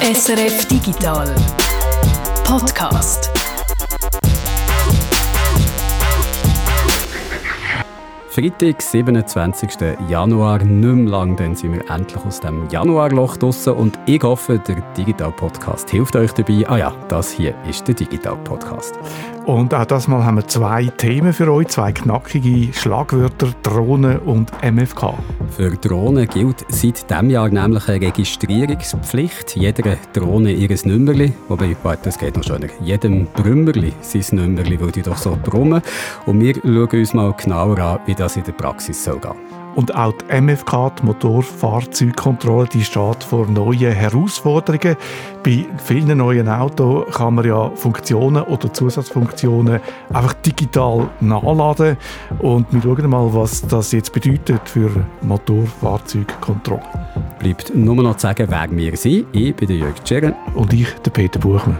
SRF Digital Podcast. Freitag, 27. Januar, nicht mehr lang, dann sind wir endlich aus dem Januarloch draussen und ich hoffe, der Digital Podcast hilft euch dabei. Ah ja, das hier ist der Digital Podcast. Und auch das Mal haben wir zwei Themen für euch, zwei knackige Schlagwörter, Drohnen und MFK. Für Drohnen gilt seit diesem Jahr nämlich eine Registrierungspflicht. Jeder Drohne ihres Nummerli, wobei, warte, das geht noch schöner, jedem Brümmerli sein Nummerli, weil die doch so brummen. Und wir schauen uns mal genauer an, wie das in der Praxis soll gehen und auch die MFK, die Motorfahrzeugkontrolle, die steht vor neuen Herausforderungen. Bei vielen neuen Autos kann man ja Funktionen oder Zusatzfunktionen einfach digital nachladen. Und wir schauen mal, was das jetzt bedeutet für Motorfahrzeugkontrolle. Bleibt nur noch zu sagen, wer wir sind. Ich bin der Jörg Tscheren. Und ich, der Peter Buchmann.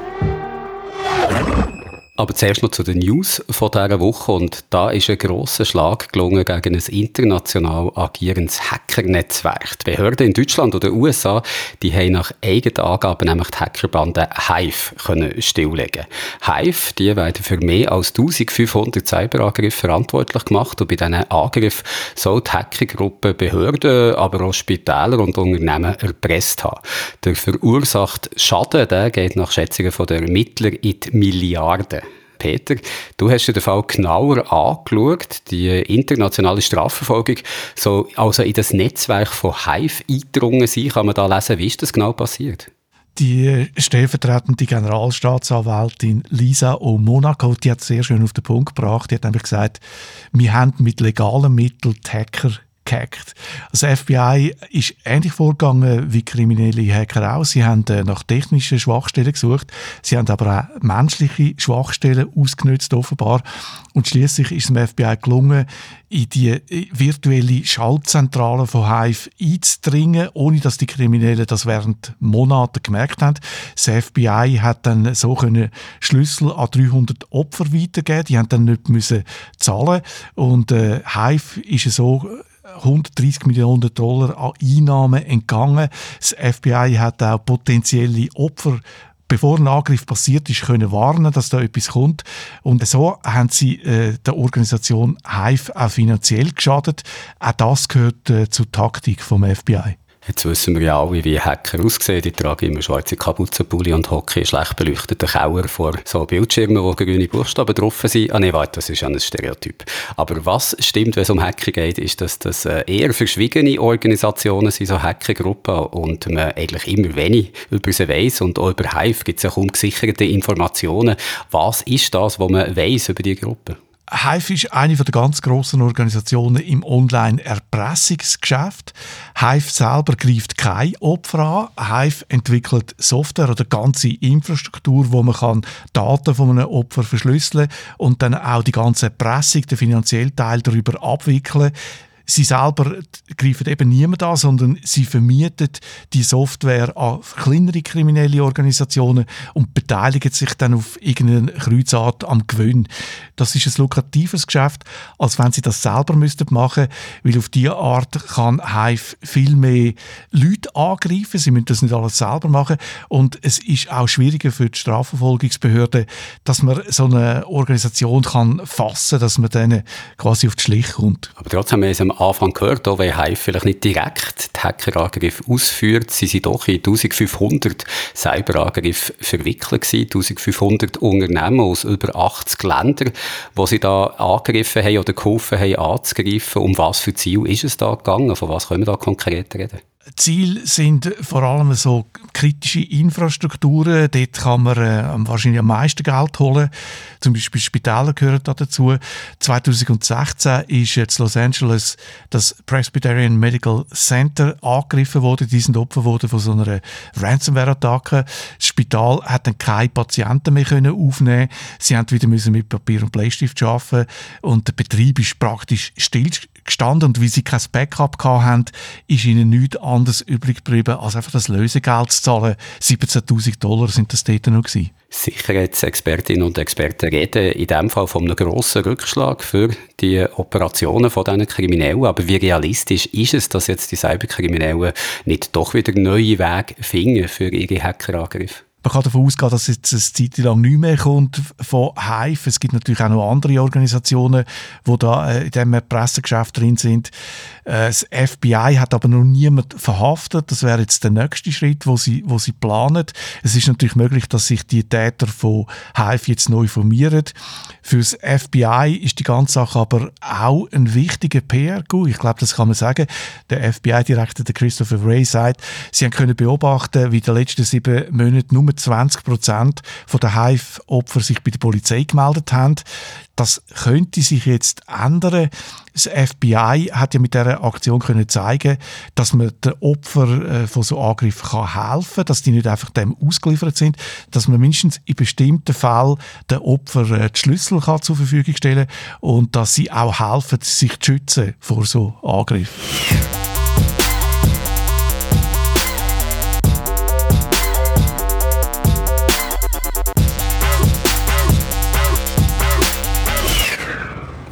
Aber zuerst noch zu den News von dieser Woche. Und da ist ein grosser Schlag gelungen gegen ein international agierendes Hackernetzwerk. Die Behörden in Deutschland oder den USA, die haben nach eigenen Angaben nämlich die Hackerbande Hive können stilllegen. Hive, die werden für mehr als 1500 Cyberangriffe verantwortlich gemacht. Und bei diesen Angriffen soll die Hackergruppe Behörden, aber auch Spitäler und Unternehmen erpresst haben. Der verursachte Schaden, der geht nach Schätzungen der Ermittler in die Milliarden. Peter, du hast dir den Fall genauer angeschaut. Die internationale Strafverfolgung soll also in das Netzwerk von Hive eingedrungen sein. Kann man da lesen, wie ist das genau passiert? Die stellvertretende Generalstaatsanwältin Lisa O'Monaco, die hat sehr schön auf den Punkt gebracht. Die hat nämlich gesagt, wir haben mit legalen Mitteln die Hacker gehackt. Das FBI ist ähnlich vorgegangen wie kriminelle Hacker auch. Sie haben äh, nach technischen Schwachstellen gesucht. Sie haben aber auch menschliche Schwachstellen ausgenutzt offenbar. Und schließlich ist es dem FBI gelungen, in die äh, virtuelle Schaltzentrale von Hive einzudringen, ohne dass die Kriminellen das während Monaten gemerkt haben. Das FBI hat dann so können Schlüssel an 300 Opfer weitergeben. Die haben dann nicht müssen zahlen und äh, Hive ist so 130 Millionen Dollar an Einnahmen entgangen. Das FBI hat auch potenzielle Opfer bevor ein Angriff passiert ist, können warnen, dass da etwas kommt. Und so haben sie äh, der Organisation Hive auch finanziell geschadet. Auch das gehört äh, zur Taktik vom FBI. Jetzt wissen wir ja alle, wie Hacker aussehen. Die tragen immer schwarze Kapuzenpulli und hocken schlecht beleuchteten Kauer vor so Bildschirmen, wo grüne Buchstaben drauf sind. Ah nee, warte, das ist ja ein Stereotyp. Aber was stimmt, wenn es um Hacker geht, ist, dass das äh, eher verschwiegene Organisationen sind, so Hackergruppen, und man eigentlich immer wenig über sie weiss. Und auch über Hive gibt es ja kaum gesicherte Informationen. Was ist das, was man weiss über die Gruppe? Hive ist eine der ganz grossen Organisationen im Online-Erpressungsgeschäft. Hive selber greift kein Opfer an. Hive entwickelt Software oder ganze Infrastruktur, wo man kann Daten von einem Opfer verschlüsseln und dann auch die ganze Erpressung, den finanziellen Teil darüber abwickeln sie selber greifen eben niemand an, sondern sie vermieten die Software an kleinere kriminelle Organisationen und beteiligen sich dann auf irgendeine Kreuzart am Gewinn. Das ist ein lukratives Geschäft, als wenn sie das selber müssten machen, weil auf diese Art kann Hive viel mehr Leute angreifen. Sie müssen das nicht alles selber machen und es ist auch schwieriger für die Strafverfolgungsbehörden, dass man so eine Organisation kann fassen, dass man denen quasi auf die Schliche kommt. Aber trotzdem haben wir Anfang gehört, auch wenn Hive vielleicht nicht direkt die Hackerangriffe ausführt, sie sind doch in 1500 Cyberangriffe verwickelt gewesen, 1500 Unternehmen aus über 80 Ländern, wo sie da angegriffen haben oder geholfen haben anzugreifen. Um was für Ziel ist es da gegangen? Von was können wir da konkret reden? Ziel sind vor allem so kritische Infrastrukturen. Dort kann man äh, wahrscheinlich am meisten Geld holen. Zum Beispiel Spitäler gehören da dazu. 2016 ist jetzt Los Angeles das Presbyterian Medical Center angegriffen worden. Die sind Opfer worden von so einer Ransomware-Attacke. Das Spital hat dann keine Patienten mehr können aufnehmen. Sie haben wieder müssen mit Papier und Bleistift arbeiten und der Betrieb ist praktisch stillgestellt gestanden und wie sie kein Backup haben, ist ihnen nichts anderes übrig geblieben, als einfach das Lösegeld zu zahlen. 17'000 Dollar sind das dort noch gewesen. Sicherheitsexpertinnen und Experten reden in diesem Fall von einem grossen Rückschlag für die Operationen von diesen Kriminellen. Aber wie realistisch ist es, dass jetzt die Cyberkriminellen nicht doch wieder neue Wege finden für ihre Hackerangriffe? Man kann davon ausgehen, dass jetzt eine Zeit lang nicht mehr kommt von Hive. Es gibt natürlich auch noch andere Organisationen, die da äh, in diesem Pressegeschäft drin sind. Äh, das FBI hat aber noch niemand verhaftet. Das wäre jetzt der nächste Schritt, wo sie, wo sie planen. Es ist natürlich möglich, dass sich die Täter von Hive jetzt neu formieren. Das FBI ist die ganze Sache aber auch ein wichtiger PR-Coup. Ich glaube, das kann man sagen. Der FBI-Direktor, Christopher Ray, sagt, sie haben können beobachten, wie in den letzten sieben Monaten nur 20 Prozent der Hive-Opfer sich bei der Polizei gemeldet haben. Das könnte sich jetzt ändern. Das FBI hat ja mit dieser Aktion können zeigen, dass man den Opfern äh, von so Angriffen kann helfen kann, dass die nicht einfach dem ausgeliefert sind, dass man mindestens in bestimmten Fällen den Opfern äh, die Schlüssel kann zur Verfügung stellen und dass sie auch helfen, sich zu schützen vor so Angriffen.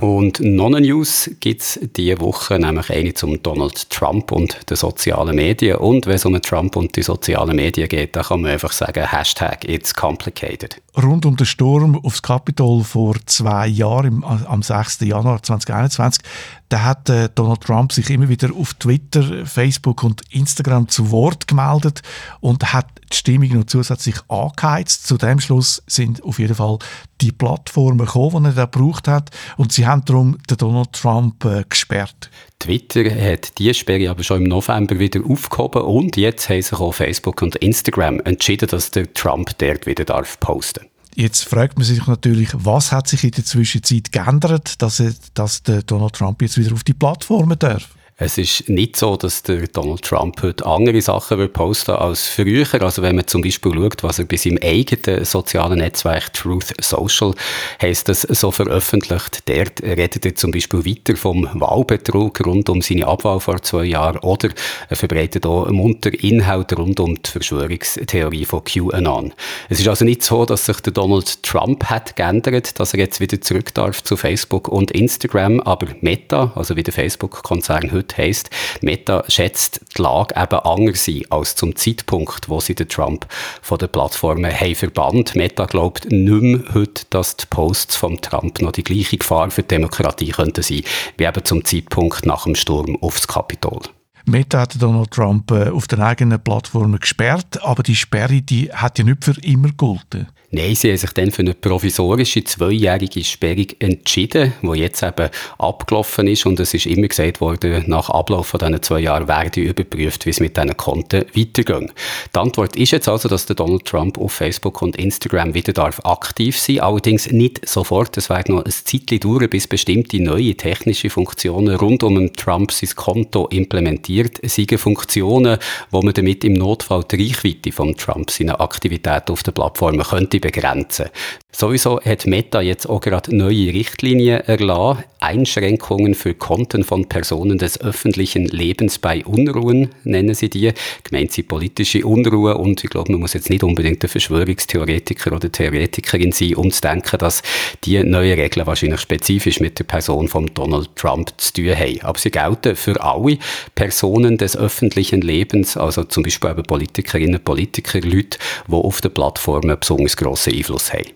Und noch eine News gibt es diese Woche, nämlich eine zum Donald Trump und den sozialen Medien. Und wenn es um Trump und die sozialen Medien geht, dann kann man einfach sagen, Hashtag It's Complicated. Rund um den Sturm aufs Kapitol vor zwei Jahren, am 6. Januar 2021, da hat äh, Donald Trump sich immer wieder auf Twitter, Facebook und Instagram zu Wort gemeldet und hat die Stimmung noch zusätzlich angeheizt. Zu dem Schluss sind auf jeden Fall die Plattformen gekommen, die er da gebraucht hat und sie haben darum den Donald Trump äh, gesperrt. Twitter hat diese Sperre aber schon im November wieder aufgehoben und jetzt haben sich auch Facebook und Instagram entschieden, dass der Trump dort wieder darf posten Jetzt fragt man sich natürlich, was hat sich in der Zwischenzeit geändert, dass, er, dass der Donald Trump jetzt wieder auf die Plattformen darf? Es ist nicht so, dass der Donald Trump heute andere Sachen wird posten als früher. Also wenn man zum Beispiel schaut, was er bei seinem eigenen sozialen Netzwerk Truth Social heißt das so veröffentlicht. Dort redet er zum Beispiel weiter vom Wahlbetrug rund um seine Abwahl vor zwei Jahren oder er verbreitet auch munter Inhalt rund um die Verschwörungstheorie von QAnon. Es ist also nicht so, dass sich der Donald Trump hat geändert, dass er jetzt wieder zurück darf zu Facebook und Instagram, aber Meta, also wie der Facebook-Konzern heute heute heisst, Meta schätzt die Lage eben anders ein als zum Zeitpunkt, wo sie den Trump von den Plattformen haben verbannt. Meta glaubt nicht mehr heute, dass die Posts von Trump noch die gleiche Gefahr für die Demokratie könnten sein, wie eben zum Zeitpunkt nach dem Sturm aufs Kapitol. Meta hat Donald Trump äh, auf den eigenen Plattformen gesperrt, aber die Sperre die hat ja nicht für immer gegolten. Nein, sie haben sich dann für eine provisorische zweijährige Sperrung entschieden, die jetzt eben abgelaufen ist und es ist immer gesagt worden, nach Ablauf von diesen zwei Jahren werde überprüft, wie es mit diesen Konten weitergeht. Die Antwort ist jetzt also, dass der Donald Trump auf Facebook und Instagram wieder darf aktiv sein allerdings nicht sofort. Es wird noch ein Zeitchen dauern, bis bestimmte neue technische Funktionen rund um Trump sein Konto implementiert sind. Funktionen, wo man damit im Notfall die Reichweite von Trump seine Aktivitäten auf der Plattform könnte begrenzen. Sowieso hat Meta jetzt auch gerade neue Richtlinien erlassen, Einschränkungen für Konten von Personen des öffentlichen Lebens bei Unruhen, nennen sie die. Gemeint sind politische Unruhe und ich glaube, man muss jetzt nicht unbedingt ein Verschwörungstheoretiker oder Theoretikerin sein, um zu denken, dass die neuen Regeln wahrscheinlich spezifisch mit der Person von Donald Trump zu tun haben. Aber sie gelten für alle Personen des öffentlichen Lebens, also zum Beispiel eben Politikerinnen, Politiker, Leute, die auf den Plattformen besonders grossen Einfluss haben.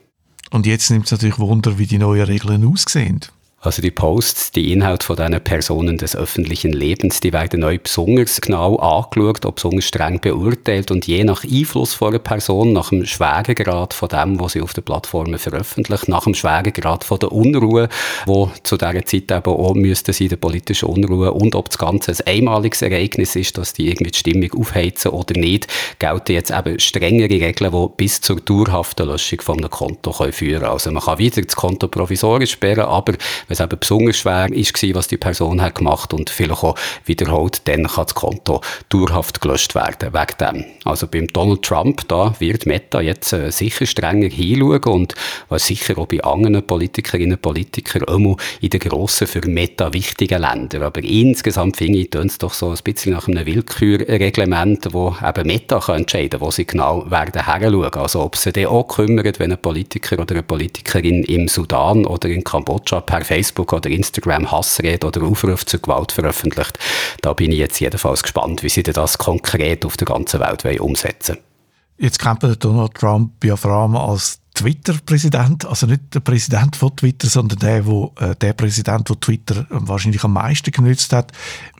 Und jetzt nimmt es natürlich Wunder, wie die neuen Regeln aussehen. Also die Posts, die Inhalte von diesen Personen des öffentlichen Lebens, die werden neu besonders genau angeschaut, ob besonders streng beurteilt und je nach Einfluss von einer Person, nach dem Schweregrad von dem, was sie auf den Plattformen veröffentlicht, nach dem Schweregrad von der Unruhe, wo zu dieser Zeit eben auch müsste sein, der politischen Unruhe und ob das Ganze ein einmaliges Ereignis ist, dass die irgendwie die Stimmung aufheizen oder nicht, gelten jetzt eben strengere Regeln, die bis zur dauerhaften Löschung von einem Konto führen können. Also man kann wieder das Konto provisorisch sperren, aber es eben besonders schwer ist, was die Person hat gemacht und vielleicht auch wiederholt, dann kann das Konto dauerhaft gelöscht werden wegen dem. Also beim Donald Trump, da wird Meta jetzt äh, sicher strenger hinschauen und was sicher auch bei anderen Politikerinnen und Politikern immer in den grossen, für Meta wichtigen Ländern. Aber insgesamt finde ich, es doch so ein bisschen nach einem Willkürreglement, wo eben Meta kann entscheiden kann, wo sie genau werden heranschauen. Also ob sie dann auch kümmern, wenn ein Politiker oder eine Politikerin im Sudan oder in Kambodscha per Facebook oder Instagram Hassrede oder Aufruf zur Gewalt veröffentlicht. Da bin ich jetzt jedenfalls gespannt, wie sie das konkret auf der ganzen Welt umsetzen wollen. Jetzt kennt man Donald Trump ja vor allem als Twitter-Präsident, also nicht der Präsident von Twitter, sondern der, wo, äh, der Präsident, der Twitter wahrscheinlich am meisten genutzt hat.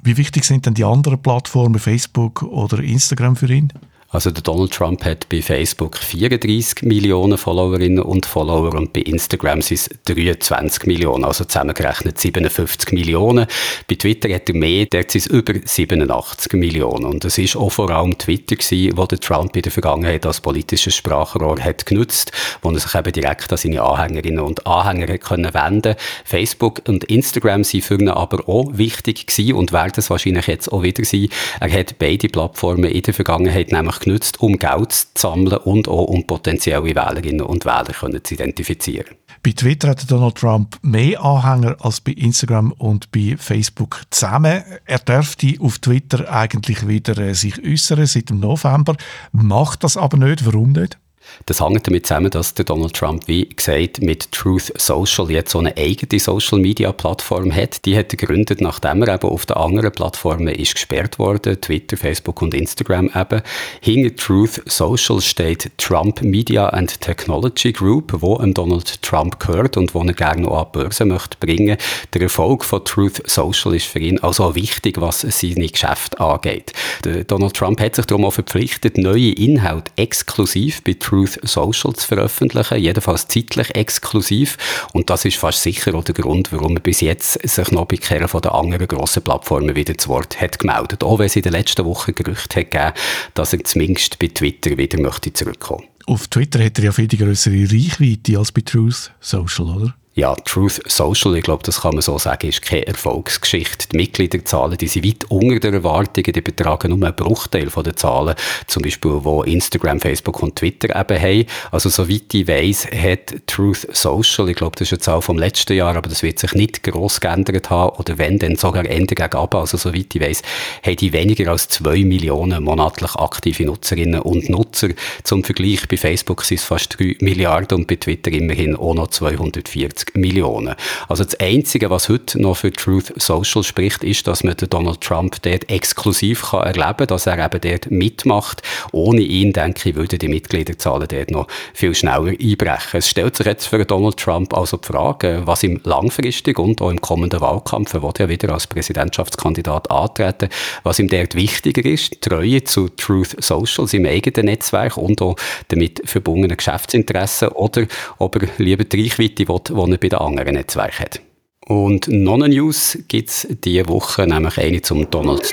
Wie wichtig sind denn die anderen Plattformen, Facebook oder Instagram für ihn? Also der Donald Trump hat bei Facebook 34 Millionen Followerinnen und Follower und bei Instagram sind es 23 Millionen, also zusammengerechnet 57 Millionen. Bei Twitter hat er mehr, dort sind es über 87 Millionen. Und es ist auch vor allem Twitter gewesen, wo der Trump in der Vergangenheit als politisches Sprachrohr hat genutzt, wo er sich eben direkt an seine Anhängerinnen und Anhänger können wenden. Facebook und Instagram sind für ihn aber auch wichtig gewesen und werden es wahrscheinlich jetzt auch wieder sein. Er hat beide Plattformen in der Vergangenheit nämlich genutzt, um Geld zu sammeln und auch um potenzielle Wählerinnen und Wähler können zu identifizieren. Bei Twitter hat Donald Trump mehr Anhänger als bei Instagram und bei Facebook zusammen. Er dürfte auf Twitter eigentlich wieder äh, sich äußern seit dem November, macht das aber nicht. Warum nicht? Das hängt damit zusammen, dass der Donald Trump, wie gesagt, mit Truth Social jetzt so eine eigene Social Media Plattform hat. Die hat er gegründet, nachdem er eben auf den anderen Plattformen ist gesperrt worden, Twitter, Facebook und Instagram eben. Hinter Truth Social steht Trump Media and Technology Group, wo Donald Trump gehört und wo er gerne noch an die Börse möchte bringen. Der Erfolg von Truth Social ist für ihn also wichtig, was seine Geschäfte angeht. Der Donald Trump hat sich darum auch verpflichtet, neue Inhalte exklusiv bei Truth Truth Social zu veröffentlichen, jedenfalls zeitlich exklusiv. Und das ist fast sicher auch der Grund, warum er bis jetzt sich noch bei keiner von den anderen grossen Plattformen wieder zu Wort hat gemeldet. Auch wenn es in den letzten Wochen Gerüchte hat gegeben, dass er zumindest bei Twitter wieder möchte zurückkommen. Auf Twitter hat er ja viel größere Reichweite als bei Truth Social, oder? Ja, Truth Social, ich glaube, das kann man so sagen, ist keine Erfolgsgeschichte. Die Mitgliederzahlen, die sind weit unter der Erwartungen, die betragen nur einen Bruchteil von den Zahlen, zum Beispiel, wo Instagram, Facebook und Twitter eben haben. Also, soweit ich weiss, hat Truth Social, ich glaube, das ist eine Zahl vom letzten Jahr, aber das wird sich nicht gross geändert haben, oder wenn, dann sogar Ende gegen ab. Also, soweit ich weiss, haben die weniger als zwei Millionen monatlich aktive Nutzerinnen und Nutzer. Zum Vergleich, bei Facebook sind es fast drei Milliarden und bei Twitter immerhin auch noch 240 50 Millionen. Also das Einzige, was heute noch für Truth Social spricht, ist, dass man den Donald Trump dort exklusiv kann erleben kann, dass er eben dort mitmacht. Ohne ihn, denke ich, würden die Mitgliederzahlen dort noch viel schneller einbrechen. Es stellt sich jetzt für Donald Trump also die Frage, was ihm langfristig und auch im kommenden Wahlkampf, er ja wieder als Präsidentschaftskandidat antreten, was ihm dort wichtiger ist, Treue zu Truth Social, seinem eigenen Netzwerk und auch damit verbundenen Geschäftsinteressen oder ob er lieber die Reichweite will, er bei den anderen Netzwerken hat. Und noch eine News gibt es diese Woche, nämlich eine zum Donald.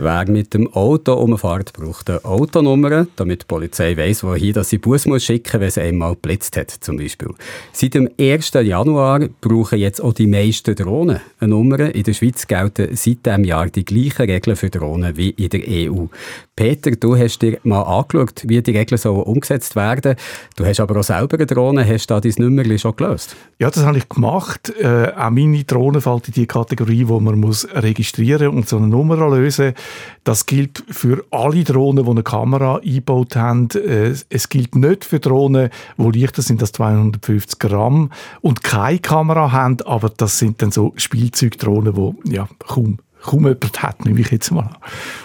Wer mit dem Auto umfährt, braucht eine Autonummer, damit die Polizei weiss, wohin dass sie Bus muss schicken, wenn sie einmal geblitzt hat, zum Beispiel. Seit dem 1. Januar brauchen jetzt auch die meisten Drohnen eine Nummer. In der Schweiz gelten seit diesem Jahr die gleichen Regeln für Drohnen wie in der EU. Peter, du hast dir mal angeschaut, wie die Regeln so umgesetzt werden. Du hast aber auch selber eine Drohne. Hast du da dein Nummer schon gelöst? Ja, das habe ich gemacht. Äh, auch meine Drohne fällt in die Kategorie, wo man muss registrieren und so eine Nummer lösen muss. Das gilt für alle Drohnen, die eine Kamera eingebaut haben. Es gilt nicht für Drohnen, die leichter sind als 250 Gramm und keine Kamera haben, aber das sind dann so Spielzeugdrohnen, die ja, kaum kaum jemand hat, nehme ich jetzt mal an.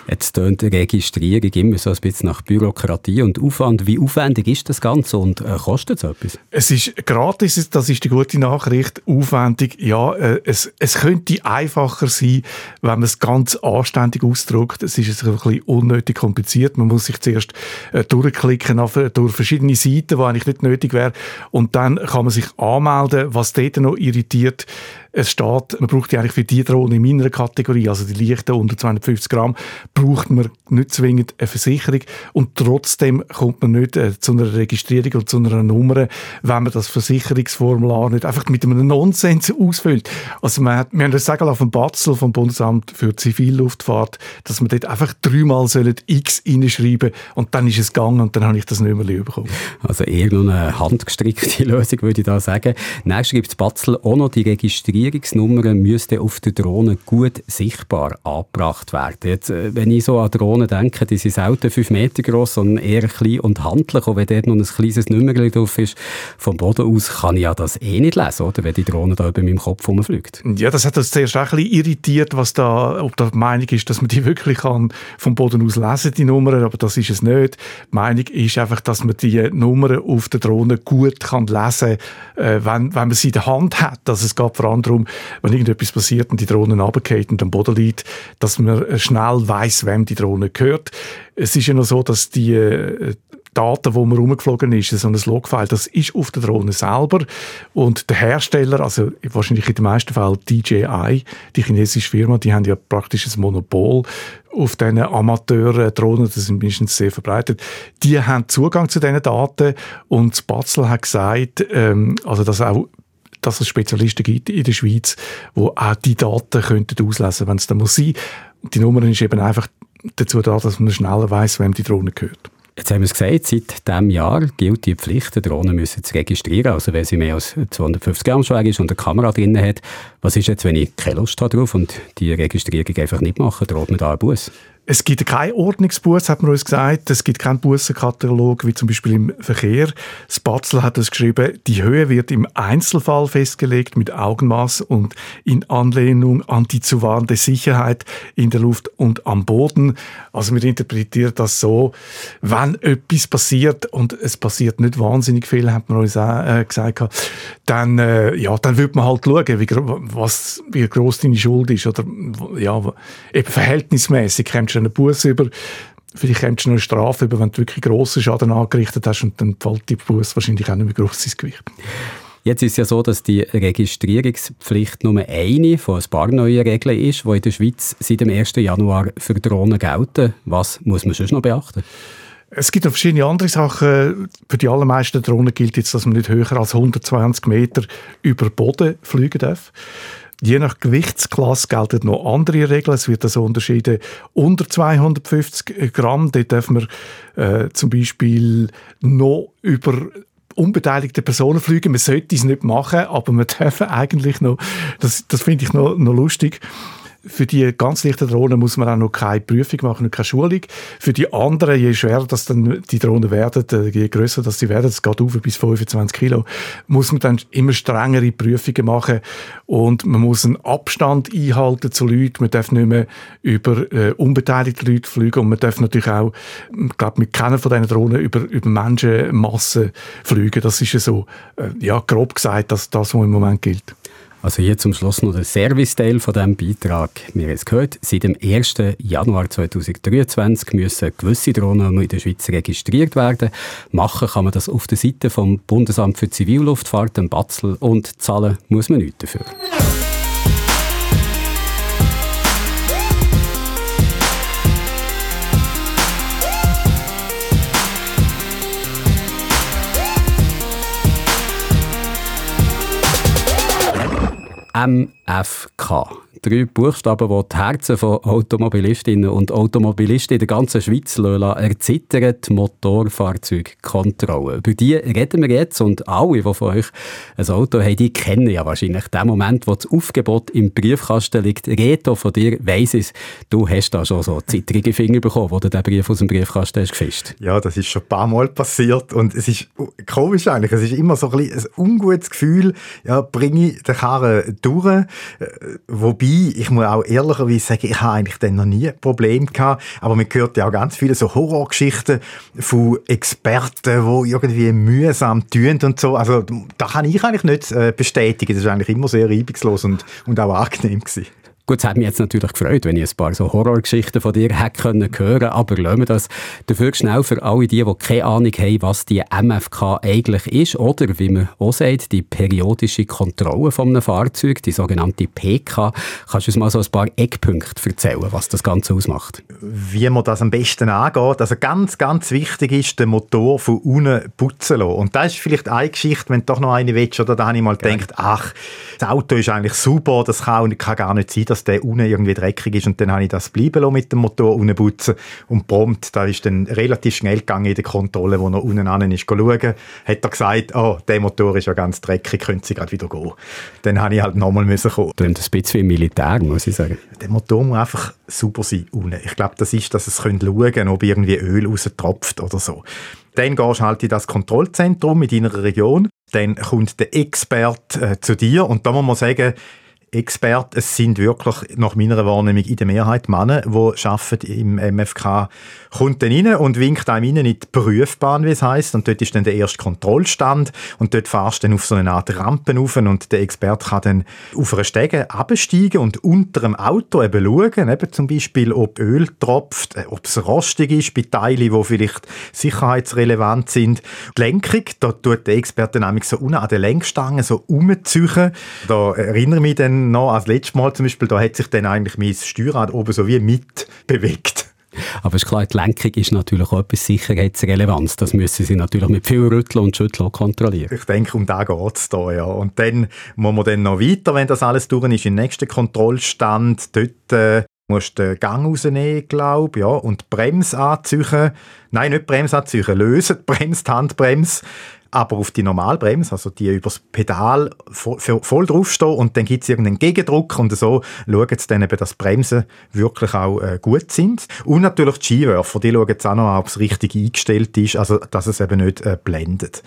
Jetzt tönt die Registrierung immer so ein bisschen nach Bürokratie und Aufwand. Wie aufwendig ist das Ganze und äh, kostet es etwas? Es ist gratis, das ist die gute Nachricht. Aufwendig, ja, äh, es, es könnte einfacher sein, wenn man es ganz anständig ausdruckt. Es ist ein bisschen unnötig kompliziert. Man muss sich zuerst äh, durchklicken auf, äh, durch verschiedene Seiten, die eigentlich nicht nötig wäre. Und dann kann man sich anmelden. Was dort noch irritiert, Es steht, man braucht ja eigentlich für die Drohne in meiner Kategorie, also die leichten unter 250 Gramm, braucht man nicht zwingend eine Versicherung und trotzdem kommt man nicht äh, zu einer Registrierung oder zu einer Nummer, wenn man das Versicherungsformular nicht einfach mit einem Nonsens ausfüllt. Also man hat, wir haben das sagen auf dem Batzel vom Bundesamt für Zivilluftfahrt, dass man dort einfach dreimal X reinschreiben und dann ist es gegangen und dann habe ich das nicht mehr bekommen. Also eher noch eine handgestrickte Lösung, würde ich da sagen. Nächstes gibt es Batzel auch noch, die Registrierungsnummer müsste auf der Drohne gut sichtbar angebracht werden. Jetzt, äh, wenn ich so an Drohnen denke, die sind selten fünf Meter groß, sondern eher klein und handlich. Und wenn dort noch ein kleines Nummer drauf ist, vom Boden aus kann ich ja das eh nicht lesen, oder? wenn die Drohne da über meinem Kopf rumfliegt. Ja, das hat uns zuerst auch ein bisschen irritiert, was da, ob da die Meinung ist, dass man die wirklich kann vom Boden aus lesen, die Nummern, aber das ist es nicht. Die Meinung ist einfach, dass man die Nummern auf der Drohne gut kann lesen kann, äh, wenn, wenn man sie in der Hand hat. Also es geht vor allem darum, wenn irgendetwas passiert und die Drohne runterfällt und am Boden liegt, dass man schnell weiß, wem die Drohne gehört. Es ist ja noch so, dass die äh, Daten, wo man rumgeflogen ist, so ein Logfile, das ist auf der Drohne selber und der Hersteller, also wahrscheinlich in den meisten Fällen DJI, die chinesische Firma, die haben ja praktisch ein Monopol auf diesen Amateur-Drohnen, das sind mindestens sehr verbreitet, die haben Zugang zu diesen Daten und Spatzel hat gesagt, ähm, also dass auch dass es Spezialisten gibt in der Schweiz, die auch die Daten könnten auslesen, wenn es dann muss sein. Die Nummer ist eben einfach dazu da, dass man schneller weiß, wem die Drohne gehört. Jetzt haben wir es gesagt, seit diesem Jahr gilt die Pflicht, Drohnen müssen zu registrieren. Also wenn sie mehr als 250 Gramm schwer ist und eine Kamera drin hat, was ist jetzt, wenn ich keine Lust habe drauf und die Registrierung einfach nicht mache, droht mir da ein Bus? Es gibt keinen Ordnungsbus, hat man uns gesagt. Es gibt keinen Bussenkatalog, wie zum Beispiel im Verkehr. Spatzel hat es geschrieben, die Höhe wird im Einzelfall festgelegt mit Augenmaß und in Anlehnung an die zu wahrende Sicherheit in der Luft und am Boden. Also wir interpretieren das so, wenn etwas passiert und es passiert nicht wahnsinnig viel, hat man uns auch äh, gesagt, dann, äh, ja, dann wird man halt schauen, wie, was, wie groß deine Schuld ist oder ja, eben verhältnismäßig kommst du einen Bus über, vielleicht kommst du noch eine Strafe über, wenn du wirklich grossen Schaden angerichtet hast und dann fällt die Bus wahrscheinlich auch nicht mehr gross ins Gewicht. Jetzt ist es ja so, dass die Registrierungspflicht nur eine von ein paar neuen Regeln ist, die in der Schweiz seit dem 1. Januar für Drohnen gelten. Was muss man sonst noch beachten? Es gibt auch verschiedene andere Sachen. Für die allermeisten Drohnen gilt jetzt, dass man nicht höher als 120 Meter über Boden fliegen darf. Je nach Gewichtsklasse gelten noch andere Regeln. Es wird also unterschieden unter 250 Gramm. Dort darf man äh, zum Beispiel noch über unbeteiligte Personen fliegen. Man sollte es nicht machen, aber man darf eigentlich noch, das, das finde ich noch, noch lustig, für die ganz leichten Drohnen muss man auch noch keine Prüfung machen und keine Schulung. Für die anderen, je schwerer das dann die Drohnen werden, äh, je größer das sie werden, es geht auf bis 25 Kilo, muss man dann immer strengere Prüfungen machen und man muss einen Abstand einhalten zu Leuten. Man darf nicht mehr über äh, unbeteiligte Leute fliegen und man darf natürlich auch, ich glaube, mit keiner von diesen Drohnen über, über Menschenmassen fliegen. Das ist ja so, äh, ja, grob gesagt, dass das, was im Moment gilt. Also hier zum Schluss noch der Service-Teil von diesem Beitrag. Wir haben es gehört, seit dem 1. Januar 2023 müssen gewisse Drohnen in der Schweiz registriert werden. Machen kann man das auf der Seite vom Bundesamt für Zivilluftfahrt, dem Batzel, und zahlen muss man nichts dafür. MFK drei Buchstaben, die die Herzen von Automobilistinnen und Automobilisten in der ganzen Schweiz erzittern, die Motorfahrzeugkontrolle. Über die reden wir jetzt und alle, die von euch ein Auto haben, die kennen ja wahrscheinlich den Moment, wo das Aufgebot im Briefkasten liegt. Reto, von dir weiss es, du hast da schon so zittrige Finger bekommen, wo du den Brief aus dem Briefkasten hast gefischt. Ja, das ist schon ein paar Mal passiert und es ist komisch eigentlich, es ist immer so ein, ein ungutes Gefühl, ja, bringe ich den Karren durch, äh, wobei ich muss auch ehrlicherweise sagen, ich habe eigentlich dann noch nie ein Problem gehabt, aber man hört ja auch ganz viele so Horrorgeschichten von Experten, die irgendwie mühsam tun und so. Also da kann ich eigentlich nicht äh, bestätigen. Das war eigentlich immer sehr reibungslos und, und auch angenehm gewesen. Gut, es hat mich jetzt natürlich gefreut, wenn ich ein paar so Horrorgeschichten von dir hätte können hören aber lassen wir das dafür schnell für alle die, die keine Ahnung haben, was die MFK eigentlich ist oder, wie man auch sagt, die periodische Kontrolle von einem Fahrzeug, die sogenannte PK. Kannst du uns mal so ein paar Eckpunkte erzählen, was das Ganze ausmacht? Wie man das am besten angeht. Also ganz, ganz wichtig ist, den Motor von unten putzen lassen. Und das ist vielleicht eine Geschichte, wenn du doch noch eine willst, oder da habe ich mal gedacht, ach, das Auto ist eigentlich super, das kann, kann gar nicht sein, dass der unten irgendwie dreckig ist und dann habe ich das bleiben lassen mit dem Motor unten putzen und prompt, da ist dann relativ schnell gegangen in der Kontrolle, wo er unten an ist schauen, hat er gesagt, oh, der Motor ist ja ganz dreckig, können Sie gerade wieder gehen. Dann habe ich halt nochmal müssen kommen. Klingt ein bisschen wie Militär, muss ich sagen. Der Motor muss einfach super sein unten. Ich glaube, das ist, dass es schauen können, ob irgendwie Öl raustropft oder so. Dann gehst du halt in das Kontrollzentrum in deiner Region. Dann kommt der Experte äh, zu dir und da muss man sagen, Experten. Es sind wirklich nach meiner Wahrnehmung in der Mehrheit Männer, die arbeiten im MFK. Kommt dann rein und winkt einem rein in die Prüfbahn, wie es heisst. Und dort ist dann der erste Kontrollstand. Und dort fahrst du dann auf so eine Art Rampen rauf und der Experte kann dann auf einer Stege absteigen und unter dem Auto eben schauen, eben zum Beispiel, ob Öl tropft, äh, ob es rostig ist bei Teilen, die vielleicht sicherheitsrelevant sind. Die Lenkung, da tut der Experte nämlich so unten an der Lenkstange so umziehen. Da erinnere ich mich dann noch als letztes Mal zum Beispiel, da hat sich dann eigentlich mein Steuerrad oben so wie mit bewegt. Aber es ist klar, die Lenkung ist natürlich auch etwas Sicherheitsrelevanz. Das müssen Sie natürlich mit viel Rütteln und Schütteln kontrollieren. Ich denke, um da geht es da, ja. Und dann muss man dann noch weiter, wenn das alles durch ist, in den nächsten Kontrollstand. Dort äh, musst du den Gang rausnehmen, glaube ja, und die Bremse anziehen. Nein, nicht anziehen, lösen die Handbremse aber auf die Normalbremse, also die übers Pedal voll, voll draufstehen und dann gibt es irgendeinen Gegendruck und so schauen sie dann eben, dass die Bremsen wirklich auch äh, gut sind. Und natürlich die Skiwerfer, die schauen jetzt auch noch ob es richtig eingestellt ist, also dass es eben nicht äh, blendet.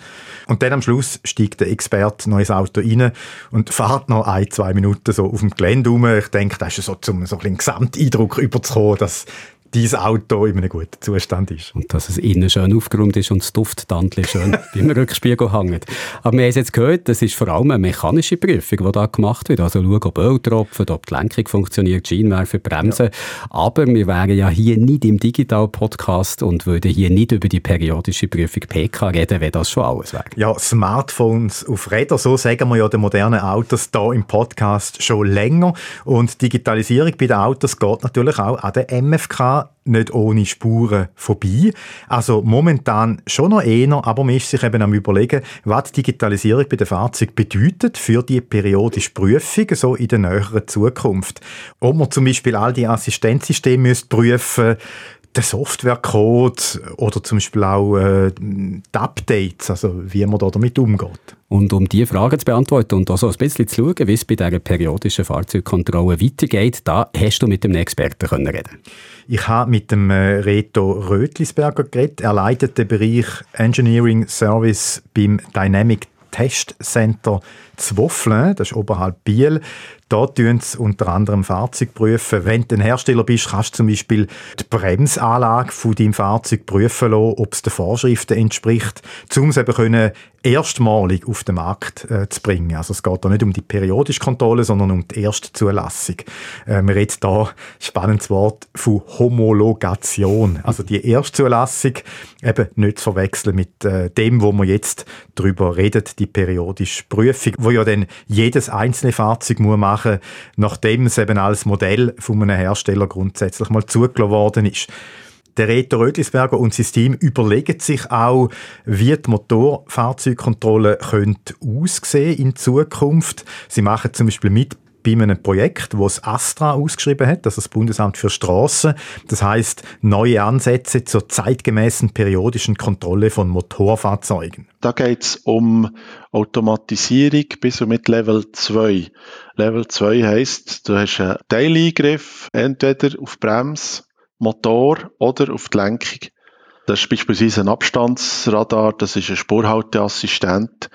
Und dann am Schluss steigt der Experte noch ins Auto rein und fährt noch ein, zwei Minuten so auf dem Gelände rum. Ich denke, das ist so, um so ein Gesamteindruck überzukommen, dass dein Auto in einem guten Zustand ist. Und dass es innen schön aufgeräumt ist und das Dufttandel schön beim Rückspiegel hängt. Aber wir haben es jetzt gehört, das ist vor allem eine mechanische Prüfung, die da gemacht wird. Also schauen, ob Öl tropft, ob die Lenkung funktioniert, Scheinwerfer, Bremsen. Ja. Aber wir wären ja hier nicht im Digital-Podcast und würden hier nicht über die periodische Prüfung PK reden, wenn das schon alles wäre. Ja, Smartphones auf Rädern, so sagen wir ja den modernen Autos da im Podcast schon länger. Und Digitalisierung bei den Autos geht natürlich auch an den MFK nicht ohne Spuren vorbei. Also momentan schon noch eher, aber man ist sich eben am überlegen, was die Digitalisierung bei den Fahrzeugen bedeutet für die periodische Prüfung so in der näheren Zukunft. Ob man zum Beispiel all die Assistenzsysteme prüfen müsste, den Softwarecode oder zum Beispiel auch äh, die Updates, also wie man da damit umgeht. Und um diese Fragen zu beantworten und auch so ein bisschen zu schauen, wie es bei dieser periodischen Fahrzeugkontrolle weitergeht, da hast du mit dem Experten können reden Ich habe mit dem äh, Reto Rötlisberger geredet. Er leitet den Bereich Engineering Service beim Dynamic Test Center Zwoffeln, das ist oberhalb Biel. Da tun sie unter anderem Fahrzeug prüfen. Wenn du ein Hersteller bist, kannst du zum Beispiel die Bremsanlage von deinem Fahrzeug prüfen lassen, ob es den Vorschriften entspricht, um es eben erstmalig auf den Markt äh, zu bringen. Also es geht da nicht um die periodische Kontrolle, sondern um die erste Zulassung. Äh, wir reden da, spannendes Wort, von Homologation. Also die erste Zulassung eben nicht zu verwechseln mit äh, dem, wo wir jetzt darüber reden, die periodische Prüfung, wo ja dann jedes einzelne Fahrzeug muss machen, nachdem es eben als Modell von einem Hersteller grundsätzlich mal zugelassen worden ist. Der Reto Rödlisberger und sein Team überlegen sich auch, wie die Motorfahrzeugkontrolle könnte aussehen in Zukunft. Sie machen zum Beispiel mit bei einem Projekt, das Astra ausgeschrieben hat, also das Bundesamt für Straßen. Das heißt neue Ansätze zur zeitgemäßen periodischen Kontrolle von Motorfahrzeugen. Da geht es um Automatisierung bis und mit Level 2. Level 2 heißt, du hast einen Teileingriff, entweder auf Brems, Motor oder auf die Lenkung. Das ist beispielsweise ein Abstandsradar, das ist ein Spurhalteassistent.